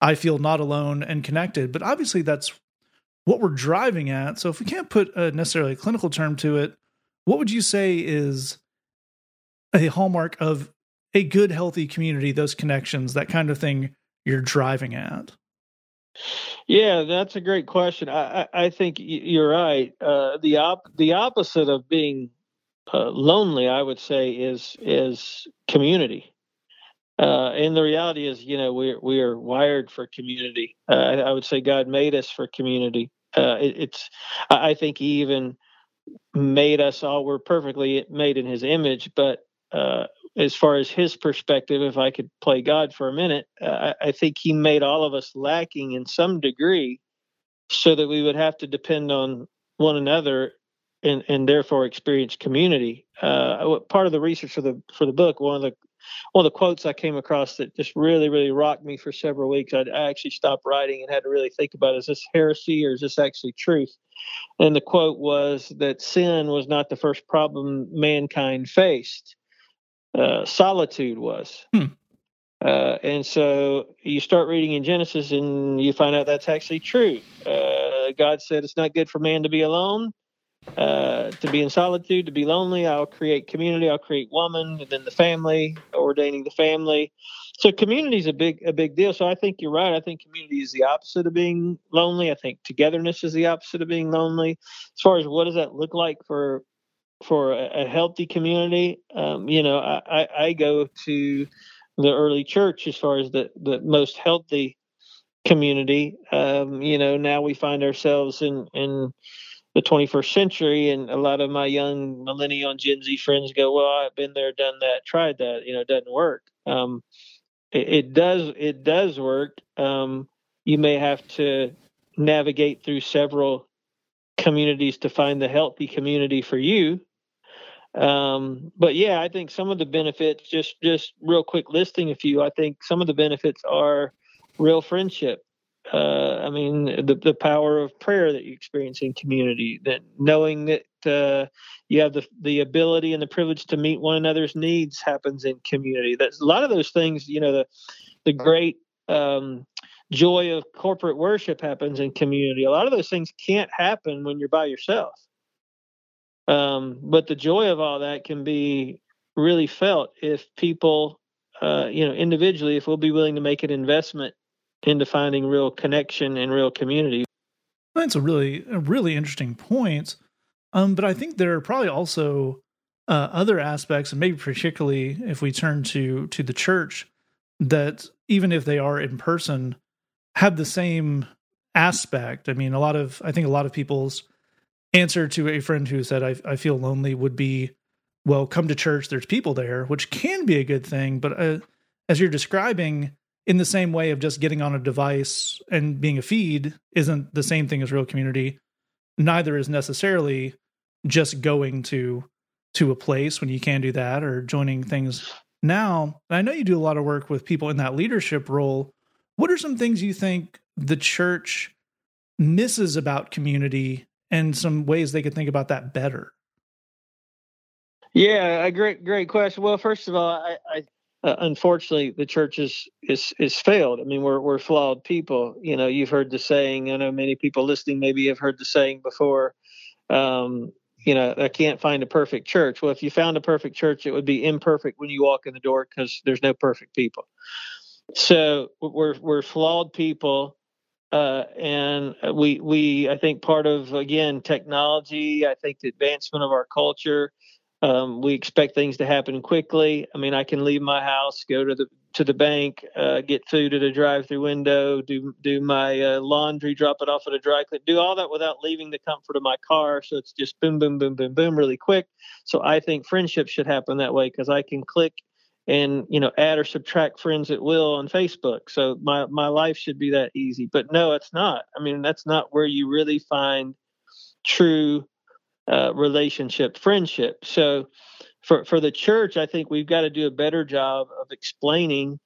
"I feel not alone and connected," but obviously that's what we're driving at. So if we can't put a necessarily a clinical term to it, what would you say is a hallmark of a good, healthy community, those connections, that kind of thing you're driving at? Yeah, that's a great question. I, I, I think you're right. Uh, the op- the opposite of being uh, lonely, I would say, is is community. Uh, and the reality is, you know, we're we are wired for community. Uh, I, I would say God made us for community. Uh, it, it's, I I think He even made us all. We're perfectly made in His image, but uh, as far as His perspective, if I could play God for a minute, uh, I, I think He made all of us lacking in some degree, so that we would have to depend on one another and, and therefore experience community. Uh, part of the research for the for the book, one of the one of the quotes I came across that just really really rocked me for several weeks. I, I actually stopped writing and had to really think about: is this heresy or is this actually truth? And the quote was that sin was not the first problem mankind faced. Uh, solitude was. Hmm. Uh, and so you start reading in Genesis and you find out that's actually true. Uh, God said it's not good for man to be alone, uh, to be in solitude, to be lonely. I'll create community. I'll create woman, and then the family, ordaining the family. So community is a big a big deal. So I think you're right. I think community is the opposite of being lonely. I think togetherness is the opposite of being lonely. As far as what does that look like for for a, a healthy community, um, you know, I, I, I go to the early church as far as the, the most healthy community. Um, you know, now we find ourselves in, in the 21st century, and a lot of my young millennial and Gen Z friends go, "Well, I've been there, done that, tried that. You know, it doesn't work." Um, it, does. It does work. Um, you may have to navigate through several communities to find the healthy community for you um, but yeah, I think some of the benefits, just just real quick listing a few. I think some of the benefits are real friendship. Uh, I mean, the the power of prayer that you experience in community, that knowing that uh, you have the the ability and the privilege to meet one another's needs happens in community. That's a lot of those things. You know, the the great um, joy of corporate worship happens in community. A lot of those things can't happen when you're by yourself. Um, but the joy of all that can be really felt if people, uh, you know, individually, if we'll be willing to make an investment into finding real connection and real community. That's a really, a really interesting point. Um, but I think there are probably also uh, other aspects, and maybe particularly if we turn to to the church, that even if they are in person, have the same aspect. I mean, a lot of I think a lot of people's answer to a friend who said I, I feel lonely would be, well, come to church. There's people there, which can be a good thing. But uh, as you're describing, in the same way of just getting on a device and being a feed isn't the same thing as real community. Neither is necessarily just going to to a place when you can do that or joining things now. I know you do a lot of work with people in that leadership role. What are some things you think the church misses about community and some ways they could think about that better? Yeah, a great, great question. Well, first of all, I, I uh, unfortunately the church is is is failed. I mean, we're we're flawed people. You know, you've heard the saying. I know many people listening maybe have heard the saying before. Um, you know, I can't find a perfect church. Well, if you found a perfect church, it would be imperfect when you walk in the door because there's no perfect people. So we're we're flawed people, uh, and we we I think part of again technology. I think the advancement of our culture. Um, we expect things to happen quickly. I mean, I can leave my house, go to the to the bank, uh, get food at a drive-through window, do do my uh, laundry, drop it off at a dry clean, do all that without leaving the comfort of my car. So it's just boom, boom, boom, boom, boom, really quick. So I think friendship should happen that way because I can click and you know add or subtract friends at will on Facebook. So my my life should be that easy. But no, it's not. I mean, that's not where you really find true uh, relationship, friendship. So for for the church, I think we've got to do a better job of explaining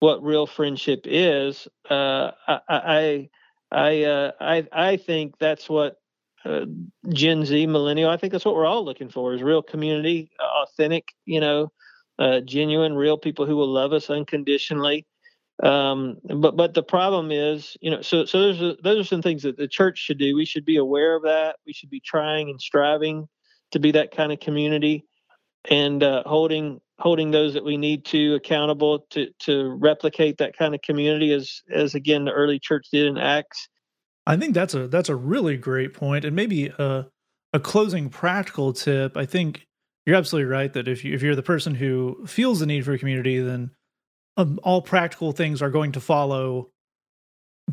what real friendship is. Uh, I I I, uh, I I think that's what uh, Gen Z, millennial. I think that's what we're all looking for: is real community, authentic, you know, uh, genuine, real people who will love us unconditionally. Um, but but the problem is, you know, so so those are, those are some things that the church should do. We should be aware of that. We should be trying and striving to be that kind of community and uh, holding holding those that we need to accountable to to replicate that kind of community as as again the early church did in Acts. I think that's a that's a really great point, and maybe a a closing practical tip. I think you're absolutely right that if you if you're the person who feels the need for a community, then um, all practical things are going to follow.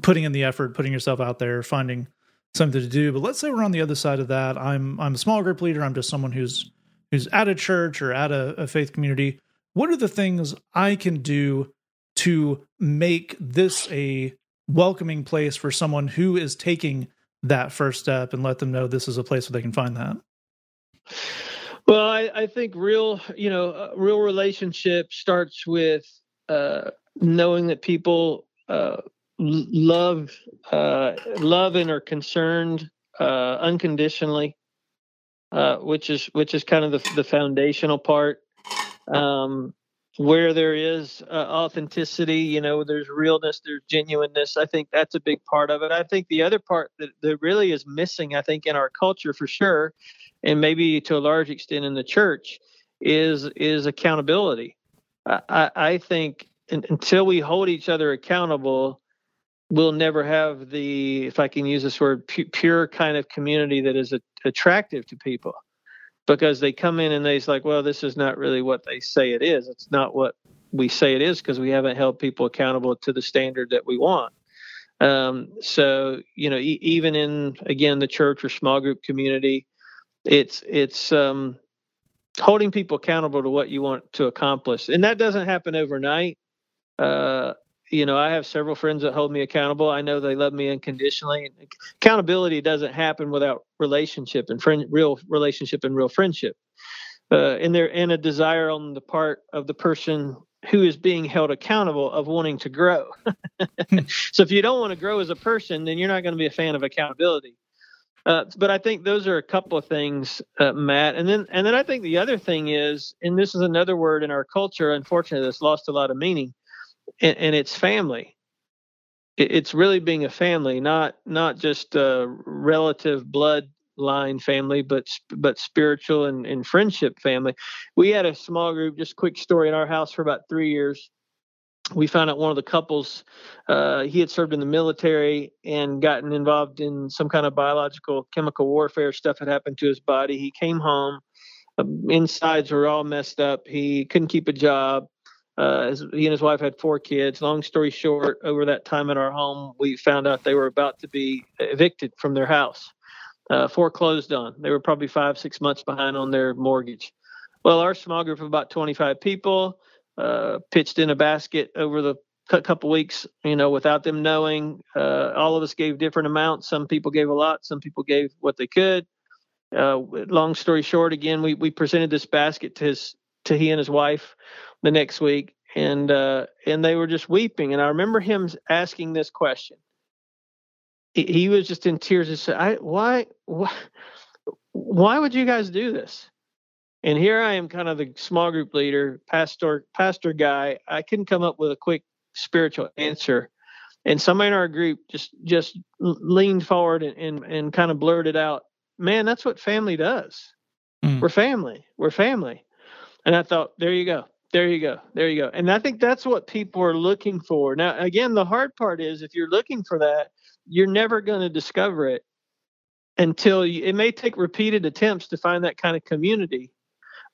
Putting in the effort, putting yourself out there, finding something to do. But let's say we're on the other side of that. I'm I'm a small group leader. I'm just someone who's who's at a church or at a, a faith community. What are the things I can do to make this a welcoming place for someone who is taking that first step and let them know this is a place where they can find that? Well, I, I think real, you know, uh, real relationship starts with uh, knowing that people uh, love, uh, love and are concerned uh, unconditionally, uh, which is which is kind of the, the foundational part. Um, where there is uh, authenticity, you know, there's realness, there's genuineness. I think that's a big part of it. I think the other part that, that really is missing, I think, in our culture for sure, and maybe to a large extent in the church, is is accountability I, I think in, until we hold each other accountable, we'll never have the, if I can use this word, pu- pure kind of community that is a, attractive to people because they come in and they's like, well, this is not really what they say it is. It's not what we say it is because we haven't held people accountable to the standard that we want. Um, so you know, e- even in again the church or small group community, it's it's um, holding people accountable to what you want to accomplish. And that doesn't happen overnight. Uh, you know, I have several friends that hold me accountable. I know they love me unconditionally. Accountability doesn't happen without relationship and friend, real relationship and real friendship. Uh, and there and a desire on the part of the person who is being held accountable of wanting to grow. so if you don't want to grow as a person, then you're not going to be a fan of accountability. Uh, but I think those are a couple of things, uh, Matt. And then, and then I think the other thing is, and this is another word in our culture, unfortunately, that's lost a lot of meaning, and, and it's family. It, it's really being a family, not not just a relative bloodline family, but but spiritual and, and friendship family. We had a small group, just quick story, in our house for about three years we found out one of the couples uh, he had served in the military and gotten involved in some kind of biological chemical warfare stuff had happened to his body he came home uh, insides were all messed up he couldn't keep a job uh, his, he and his wife had four kids long story short over that time at our home we found out they were about to be evicted from their house uh, foreclosed on they were probably five six months behind on their mortgage well our small group of about 25 people uh, pitched in a basket over the couple weeks, you know, without them knowing. Uh, all of us gave different amounts. Some people gave a lot. Some people gave what they could. Uh, long story short, again, we we presented this basket to his to he and his wife the next week, and uh, and they were just weeping. And I remember him asking this question. He, he was just in tears. He said, "I why why why would you guys do this?" And here I am, kind of the small group leader, pastor, pastor guy. I couldn't come up with a quick spiritual answer. And somebody in our group just just leaned forward and, and, and kind of blurted out, "Man, that's what family does. Mm. We're family. We're family." And I thought, there you go. There you go. There you go. And I think that's what people are looking for. Now, again, the hard part is if you're looking for that, you're never going to discover it until you, it may take repeated attempts to find that kind of community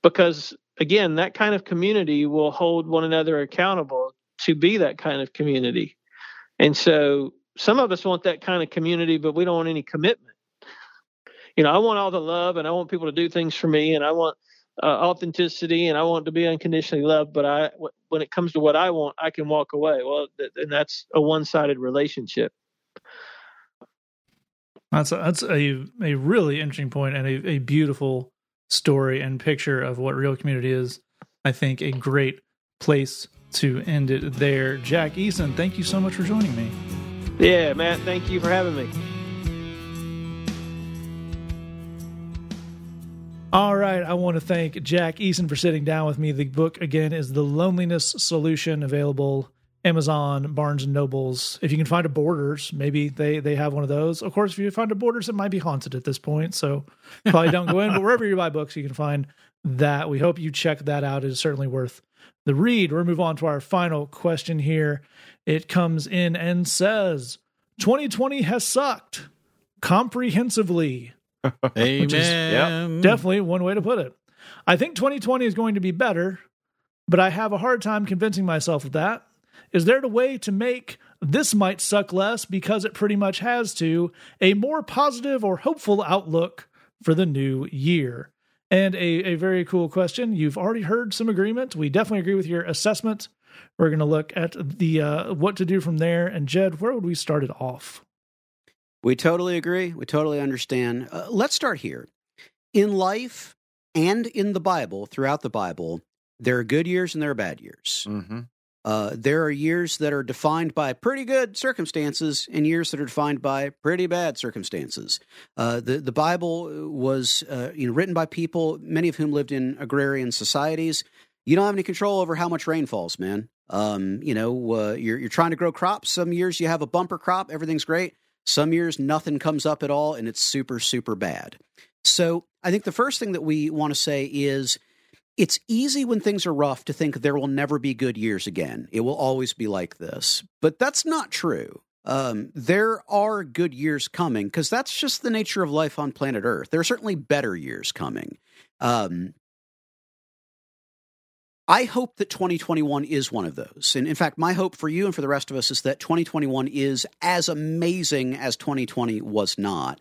because again that kind of community will hold one another accountable to be that kind of community and so some of us want that kind of community but we don't want any commitment you know i want all the love and i want people to do things for me and i want uh, authenticity and i want to be unconditionally loved but i when it comes to what i want i can walk away well th- and that's a one-sided relationship That's a, that's a a really interesting point and a, a beautiful story and picture of what real community is. I think a great place to end it there. Jack Eason, thank you so much for joining me. yeah matt thank you for having me All right, I want to thank Jack Eason for sitting down with me. The book again is The Loneliness Solution, available Amazon, Barnes and Nobles. If you can find a Borders, maybe they they have one of those. Of course, if you find a Borders, it might be haunted at this point, so probably don't go in. But wherever you buy books, you can find that. We hope you check that out. It is certainly worth the read. We'll move on to our final question here. It comes in and says, "2020 has sucked comprehensively." Amen. is- Definitely one way to put it. I think 2020 is going to be better, but I have a hard time convincing myself of that. Is there a way to make this might suck less because it pretty much has to a more positive or hopeful outlook for the new year? And a, a very cool question. You've already heard some agreement. We definitely agree with your assessment. We're going to look at the uh, what to do from there. And Jed, where would we start it off? We totally agree. We totally understand. Uh, let's start here. In life and in the Bible, throughout the Bible, there are good years and there are bad years. Mm-hmm. Uh, there are years that are defined by pretty good circumstances and years that are defined by pretty bad circumstances. Uh, the the Bible was uh, you know written by people, many of whom lived in agrarian societies. You don't have any control over how much rain falls, man. Um, you know, uh, you're you're trying to grow crops. Some years you have a bumper crop, everything's great. Some years nothing comes up at all, and it's super super bad. So I think the first thing that we want to say is it's easy when things are rough to think there will never be good years again. It will always be like this. But that's not true. Um, there are good years coming because that's just the nature of life on planet Earth. There are certainly better years coming. Um, I hope that 2021 is one of those. And in fact, my hope for you and for the rest of us is that 2021 is as amazing as 2020 was not.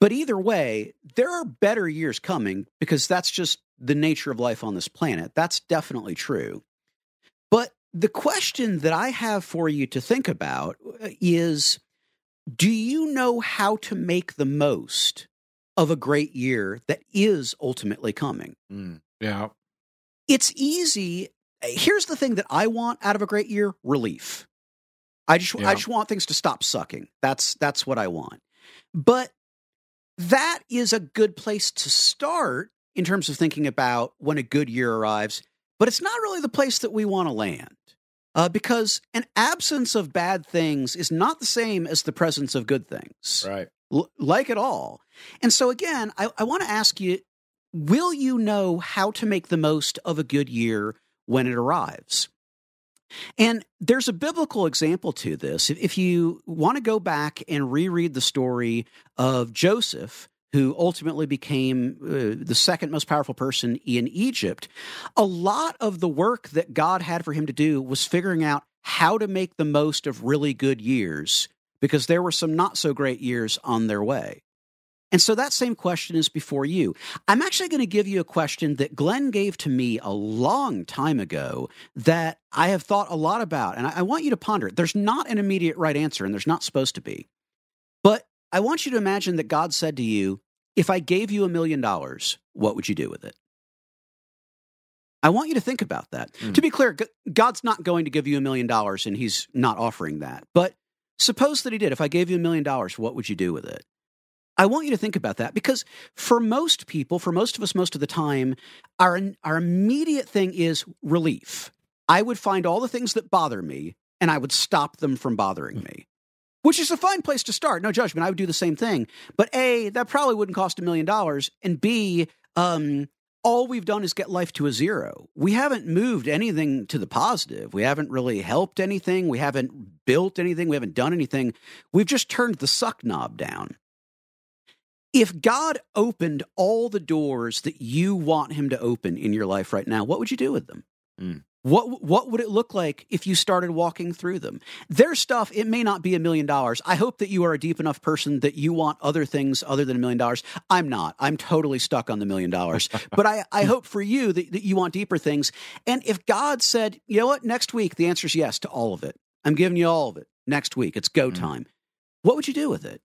But either way, there are better years coming because that's just the nature of life on this planet. That's definitely true. But the question that I have for you to think about uh, is do you know how to make the most of a great year that is ultimately coming? Mm. Yeah. It's easy. Here's the thing that I want out of a great year relief. I just, Yeah. I just want things to stop sucking. That's, that's what I want. But that is a good place to start in terms of thinking about when a good year arrives, but it's not really the place that we want to land. Uh, because an absence of bad things is not the same as the presence of good things, Right. L- like at all. And so, again, I, I want to ask you will you know how to make the most of a good year when it arrives? And there's a biblical example to this. If- you want to go back and reread the story of Joseph, who ultimately became uh, the second most powerful person in Egypt, a lot of the work that God had for him to do was figuring out how to make the most of really good years because there were some not so great years on their way. And so that same question is before you. I'm actually going to give you a question that Glenn gave to me a long time ago that I have thought a lot about, and I, I want you to ponder it. There's not an immediate right answer, and there's not supposed to be. But I want you to imagine that God said to you, If I gave you a million dollars, what would you do with it? I want you to think about that. Mm. To be clear, God's not going to give you a million dollars, and He's not offering that. But suppose that He did. If I gave you a million dollars, what would you do with it? I want you to think about that because for most people, for most of us, most of the time, our, our immediate thing is relief. I would find all the things that bother me and I would stop them from bothering me, which is a fine place to start. No judgment. I would do the same thing. But A, that probably wouldn't cost a million dollars. And B, um, all we've done is get life to a zero. We haven't moved anything to the positive. We haven't really helped anything. We haven't built anything. We haven't done anything. We've just turned the suck knob down. If God opened all the doors that you want him to open in your life right now, what would you do with them? Mm. What what would it look like if you started walking through them? Their stuff, it may not be a million dollars. I hope that you are a deep enough person that you want other things other than a million dollars. I'm not. I'm totally stuck on the million dollars. But I, I hope for you that, that you want deeper things. And if God said, you know what, next week the answer is yes to all of it. I'm giving you all of it next week. It's go Mm. time. What would you do with it?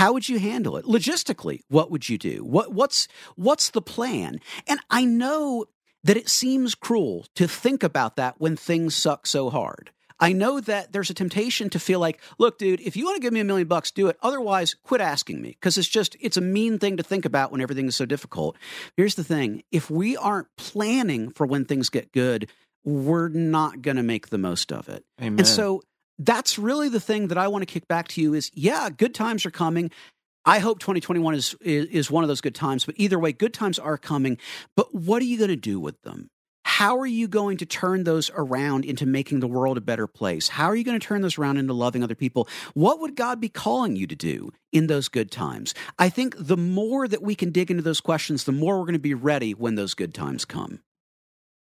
How would you handle it? Logistically, what would you do? What what's what's the plan? And I know that it seems cruel to think about that when things suck so hard. I know that there's a temptation to feel like, look, dude, if you want to give me a million bucks, do it. Otherwise, quit asking me because it's just, it's a mean thing to think about when everything is so difficult. Here's the thing if we aren't planning for when things get good, we're not going to make the most of it. Amen. And so that's really the thing that I want to kick back to you is yeah, good times are coming. I hope 2021 is, is is one of those good times, but either way, good times are coming. But what are you going to do with them? How are you going to turn those around into making the world a better place? How are you going to turn those around into loving other people? What would God be calling you to do in those good times? I think the more that we can dig into those questions, the more we're going to be ready when those good times come.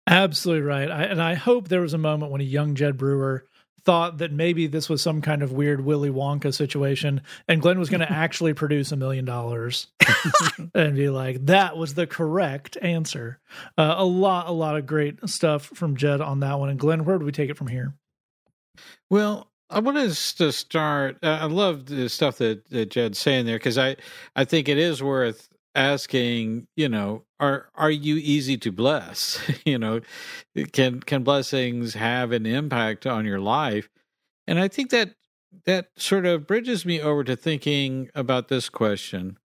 Absolutely right. I, and I hope there was a moment when a young Jed Brewer thought that maybe this was some kind of weird Willy Wonka situation and Glenn was going to actually produce a million dollars and be like, that was the correct answer. Uh, a lot, a lot of great stuff from Jed on that one. And Glenn, where do we take it from here? Well, I want us to start. Uh, I love the stuff that, that Jed's saying there because I, I think it is worth asking. You know, are are you easy to bless? you know, can can blessings have an impact on your life? And I think that that sort of bridges me over to thinking about this question: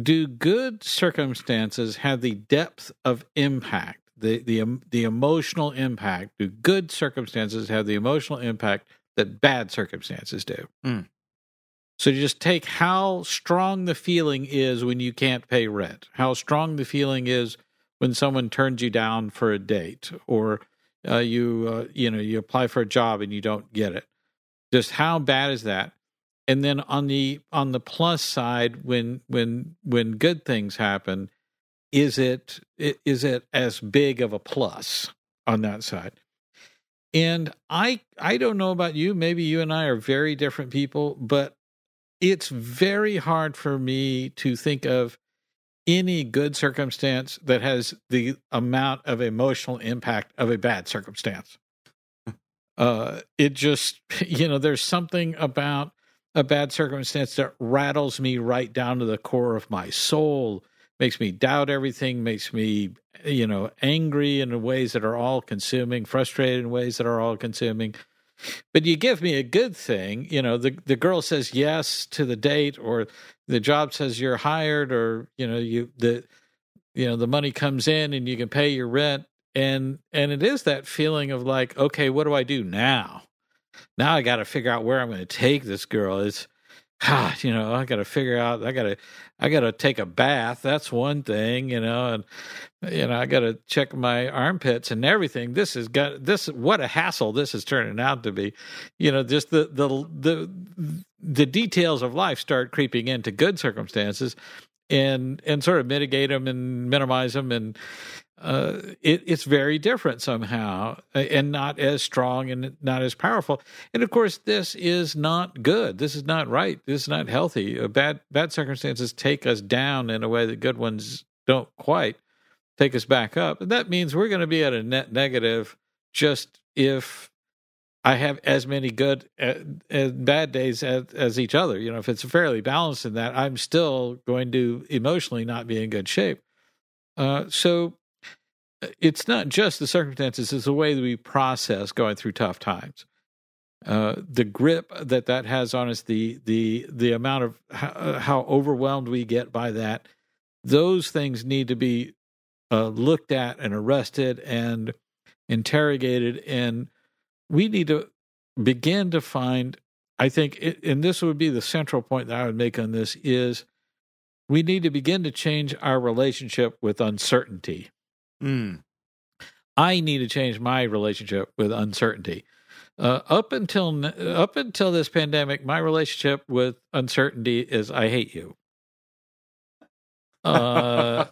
Do good circumstances have the depth of impact? the the the emotional impact do good circumstances have the emotional impact that bad circumstances do Mm. So you just take how strong the feeling is when you can't pay rent. How strong the feeling is when someone turns you down for a date or uh, you uh, you know you apply for a job and you don't get it. Just how bad is that? And then on the on the plus side when when when good things happen is it is it as big of a plus on that side? And i i don't know about you. Maybe you and i are very different people but it's very hard for me to think of any good circumstance that has the amount of emotional impact of a bad circumstance. Uh it just you know there's something about a bad circumstance that rattles me right down to the core of my soul makes me doubt everything makes me you know angry in ways that are all consuming frustrated in ways that are all consuming but you give me a good thing you know the the girl says yes to the date or the job says you're hired or you know you the you know the money comes in and you can pay your rent. And and it is that feeling of like okay what do i do now? Now i got to figure out where i'm going to take this girl. It's ah, you know i got to figure out i got to i got to take a bath that's one thing you know and you know i got to check my armpits and everything. This has got this what a hassle this is turning out to be. You know just the the the the details of life start creeping into good circumstances and and sort of mitigate them and minimize them and uh, it, it's very different somehow uh, and not as strong and not as powerful. And of course, this is not good. This is not right. This is not healthy. Uh, bad bad circumstances take us down in a way that good ones don't quite take us back up. And that means we're going to be at a net negative just if I have as many good and and bad days as, as each other. You know, if it's fairly balanced in that, I'm still going to emotionally not be in good shape. Uh, so it's not just the circumstances; it's the way that we process going through tough times. Uh, the grip that that has on us, the the the amount of how, how overwhelmed we get by that, those things need to be uh, looked at and arrested and interrogated, and we need to begin to find. I think, it, and this would be the central point that I would make on this is we need to begin to change our relationship with uncertainty. Mm. I need to change my relationship with uncertainty. Uh, up until up until this pandemic, my relationship with uncertainty is I hate you. Uh,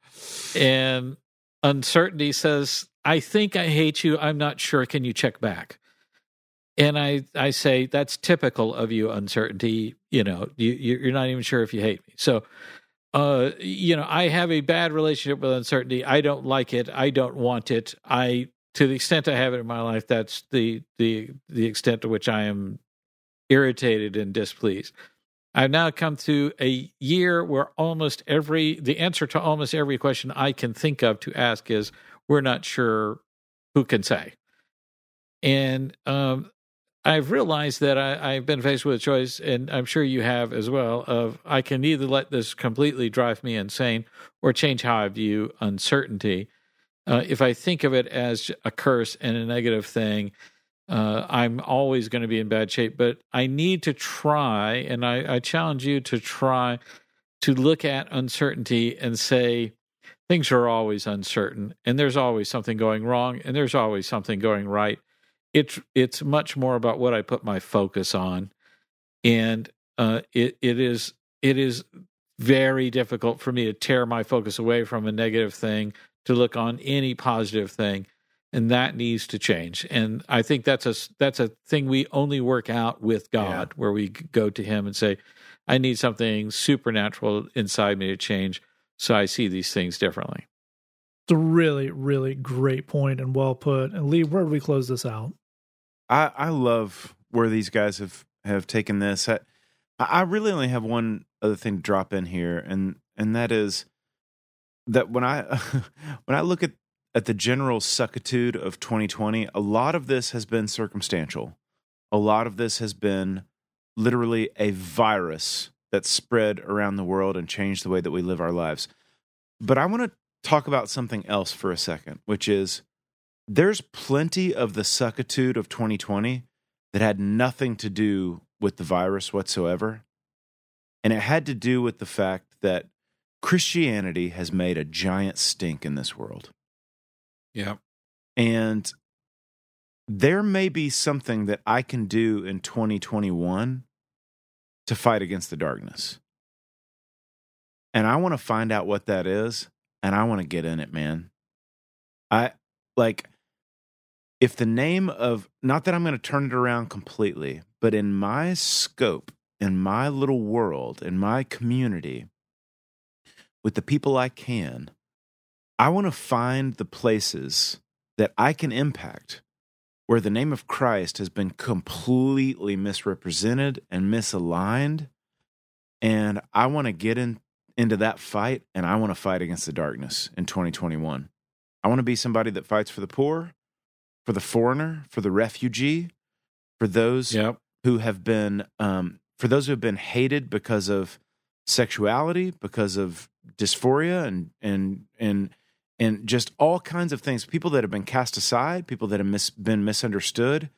and uncertainty says I think I hate you. I'm not sure. Can you check back? And I I say that's typical of you. Uncertainty. You know, you you're not even sure if you hate me. So uh, you know, I have a bad relationship with uncertainty. I don't like it. I don't want it. I, to the extent I have it in my life, that's the the the extent to which I am irritated and displeased. I've now come to a year where almost every the answer to almost every question I can think of to ask is we're not sure who can say. And um, I've realized that I, have been faced with a choice, and I'm sure you have as well. Of I can either let this completely drive me insane, or change how I view uncertainty. Uh, if I think of it as a curse and a negative thing, uh, I'm always going to be in bad shape. But I need to try, and I, I challenge you to try to look at uncertainty and say things are always uncertain, and there's always something going wrong, and there's always something going right it's it's much more about what I put my focus on, and uh, it it is it is very difficult for me to tear my focus away from a negative thing to look on any positive thing and that needs to change. And i think that's a that's a thing we only work out with god yeah. where we go to him and say i need something supernatural inside me to change so i see these things differently. It's a really really great point and well put. And lee where do we close this out I I love where these guys have have taken this. I, I really only have one other thing to drop in here, and and that is that when I when I look at at the general suckitude of 2020, a lot of this has been circumstantial. A lot of this has been literally a virus that spread around the world and changed the way that we live our lives. But I want to talk about something else for a second, which is there's plenty of the suckitude of 2020 that had nothing to do with the virus whatsoever. And it had to do with the fact that Christianity has made a giant stink in this world. Yeah. And there may be something that I can do in 2021 to fight against the darkness. And I want to find out what that is and I want to get in it, man. I like if the name of not that I'm going to turn it around completely, but in my scope, in my little world, in my community, with the people I can, I want to find the places that I can impact where the name of Christ has been completely misrepresented and misaligned. And I want to get in, into that fight and I want to fight against the darkness in 2021. I want to be somebody that fights for the poor for the foreigner, for the refugee, for those yep. who have been um, for those who have been hated because of sexuality, because of dysphoria, and and and and just all kinds of things. People that have been cast aside, people that have mis- been misunderstood,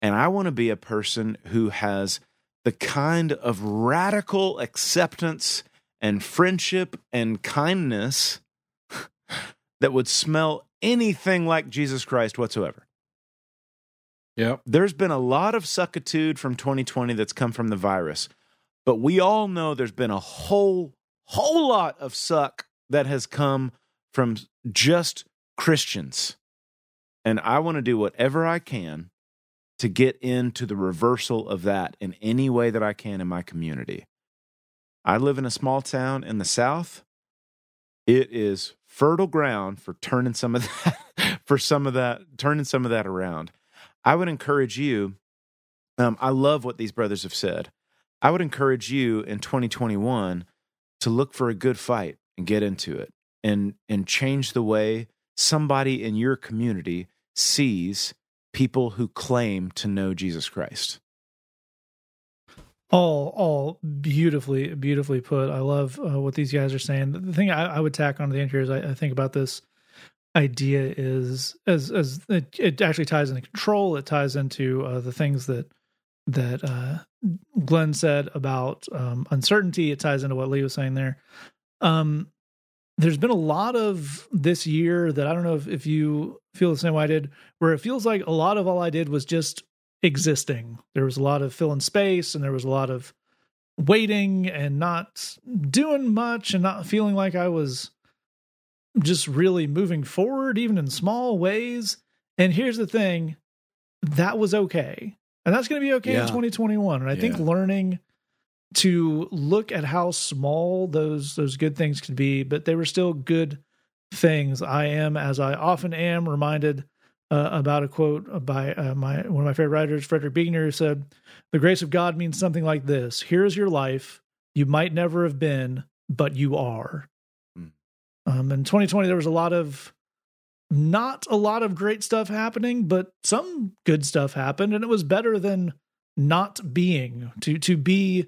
and I want to be a person who has the kind of radical acceptance and friendship and kindness that would smell anything like Jesus Christ whatsoever. Yep. There's been a lot of suckitude from 2020 that's come from the virus, but we all know there's been a whole, whole lot of suck that has come from just Christians. And I want to do whatever I can to get into the reversal of that in any way that I can in my community. I live in a small town in the South. It is fertile ground for turning some of that for some of that turning some of that around. I would encourage you. Um, I love what these brothers have said. I would encourage you in 2021 to look for a good fight and get into it and and change the way somebody in your community sees people who claim to know Jesus Christ all all beautifully beautifully put i love uh, what these guys are saying the thing i, I would tack on to the end here is I, I, think about this idea is as as it, it, actually ties into control it ties into uh, the things that that uh, Glenn said about um, uncertainty. It ties into what Lee was saying there. Um, there's been a lot of this year that I don't know if, if you feel the same way I did, where it feels like a lot of all I did was just existing. There was a lot of filling space and there was a lot of waiting and not doing much and not feeling like I was just really moving forward, even in small ways. And here's the thing that was okay. And that's going to be okay Yeah. in 2021. And I think learning to look at how small those those good things could be, but they were still good things. I am, as I often am, reminded uh, about a quote by uh, my one of my favorite writers, Frederick Buechner, who said, "The grace of God means something like this: Here's your life. You might never have been, but you are." Mm. Um, in 2020, there was a lot of not a lot of great stuff happening, but some good stuff happened, and it was better than not being. To to be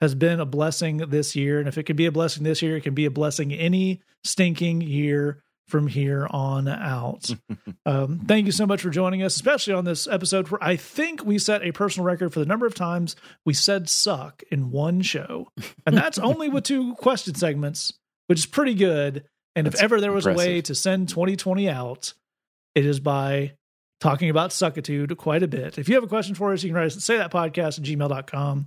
has been a blessing this year, and if it can be a blessing this year, it can be a blessing any stinking year from here on out. um, thank you so much for joining us, especially on this episode where I think we set a personal record for the number of times we said suck in one show. And that's only with two question segments, which is pretty good. And if ever there was a way to send 2020 out, it is by talking about suckitude quite a bit. If you have a question for us, you can write us at say that podcast at gmail.com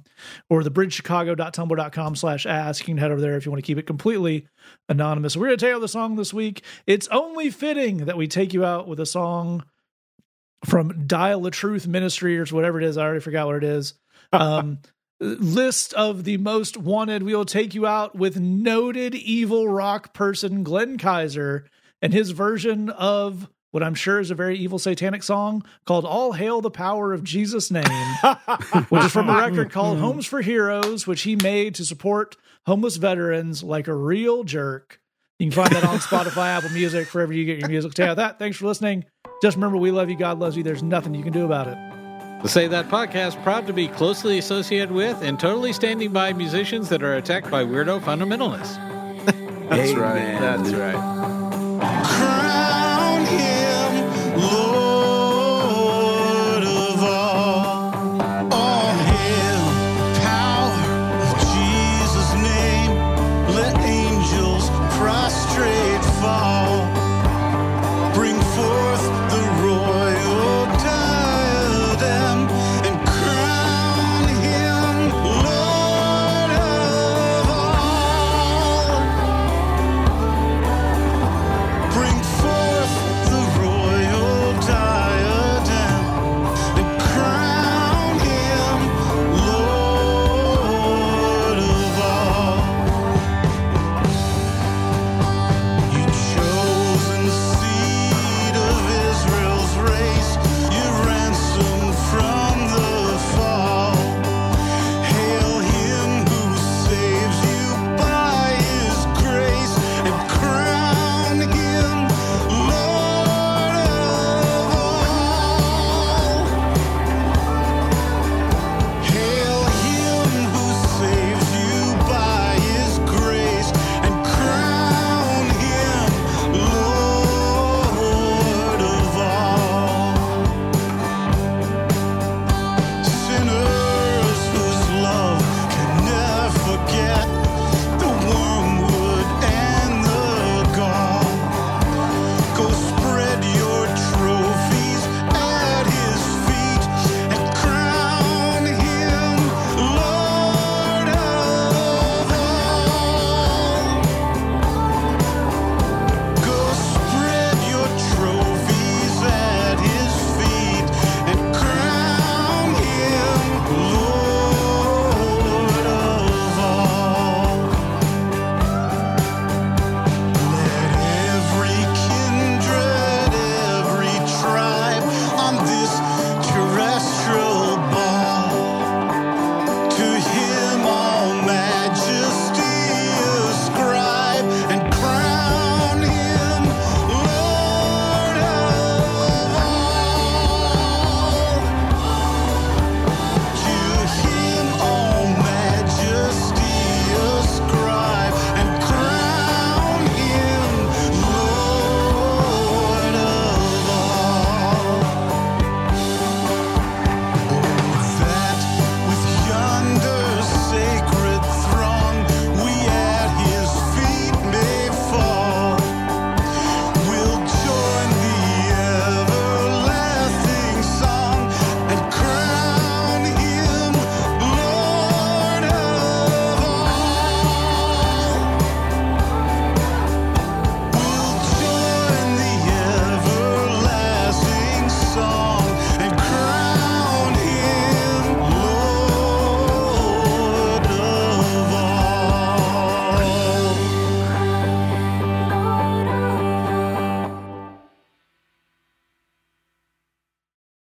or the bridgechicago.tumblr.com slash ask. You can head over there if you want to keep it completely anonymous. We're going to out the song this week. It's only fitting that we take you out with a song from Dial the Truth Ministry or whatever it is. I already forgot what it is. Um, list of the most wanted. We will take you out with noted evil rock person Glenn Kaiser and his version of what I'm sure is a very evil satanic song called All Hail the Power of Jesus' Name, which is from a record called Homes for Heroes, which he made to support homeless veterans like a real jerk. You can find that on Spotify, Apple Music, wherever you get your music. Take out that. Thanks for listening. Just remember, we love you. God loves you. There's nothing you can do about it. The Say That podcast, proud to be closely associated with and totally standing by musicians that are attacked by weirdo fundamentalists. That's Amen. right. That's right.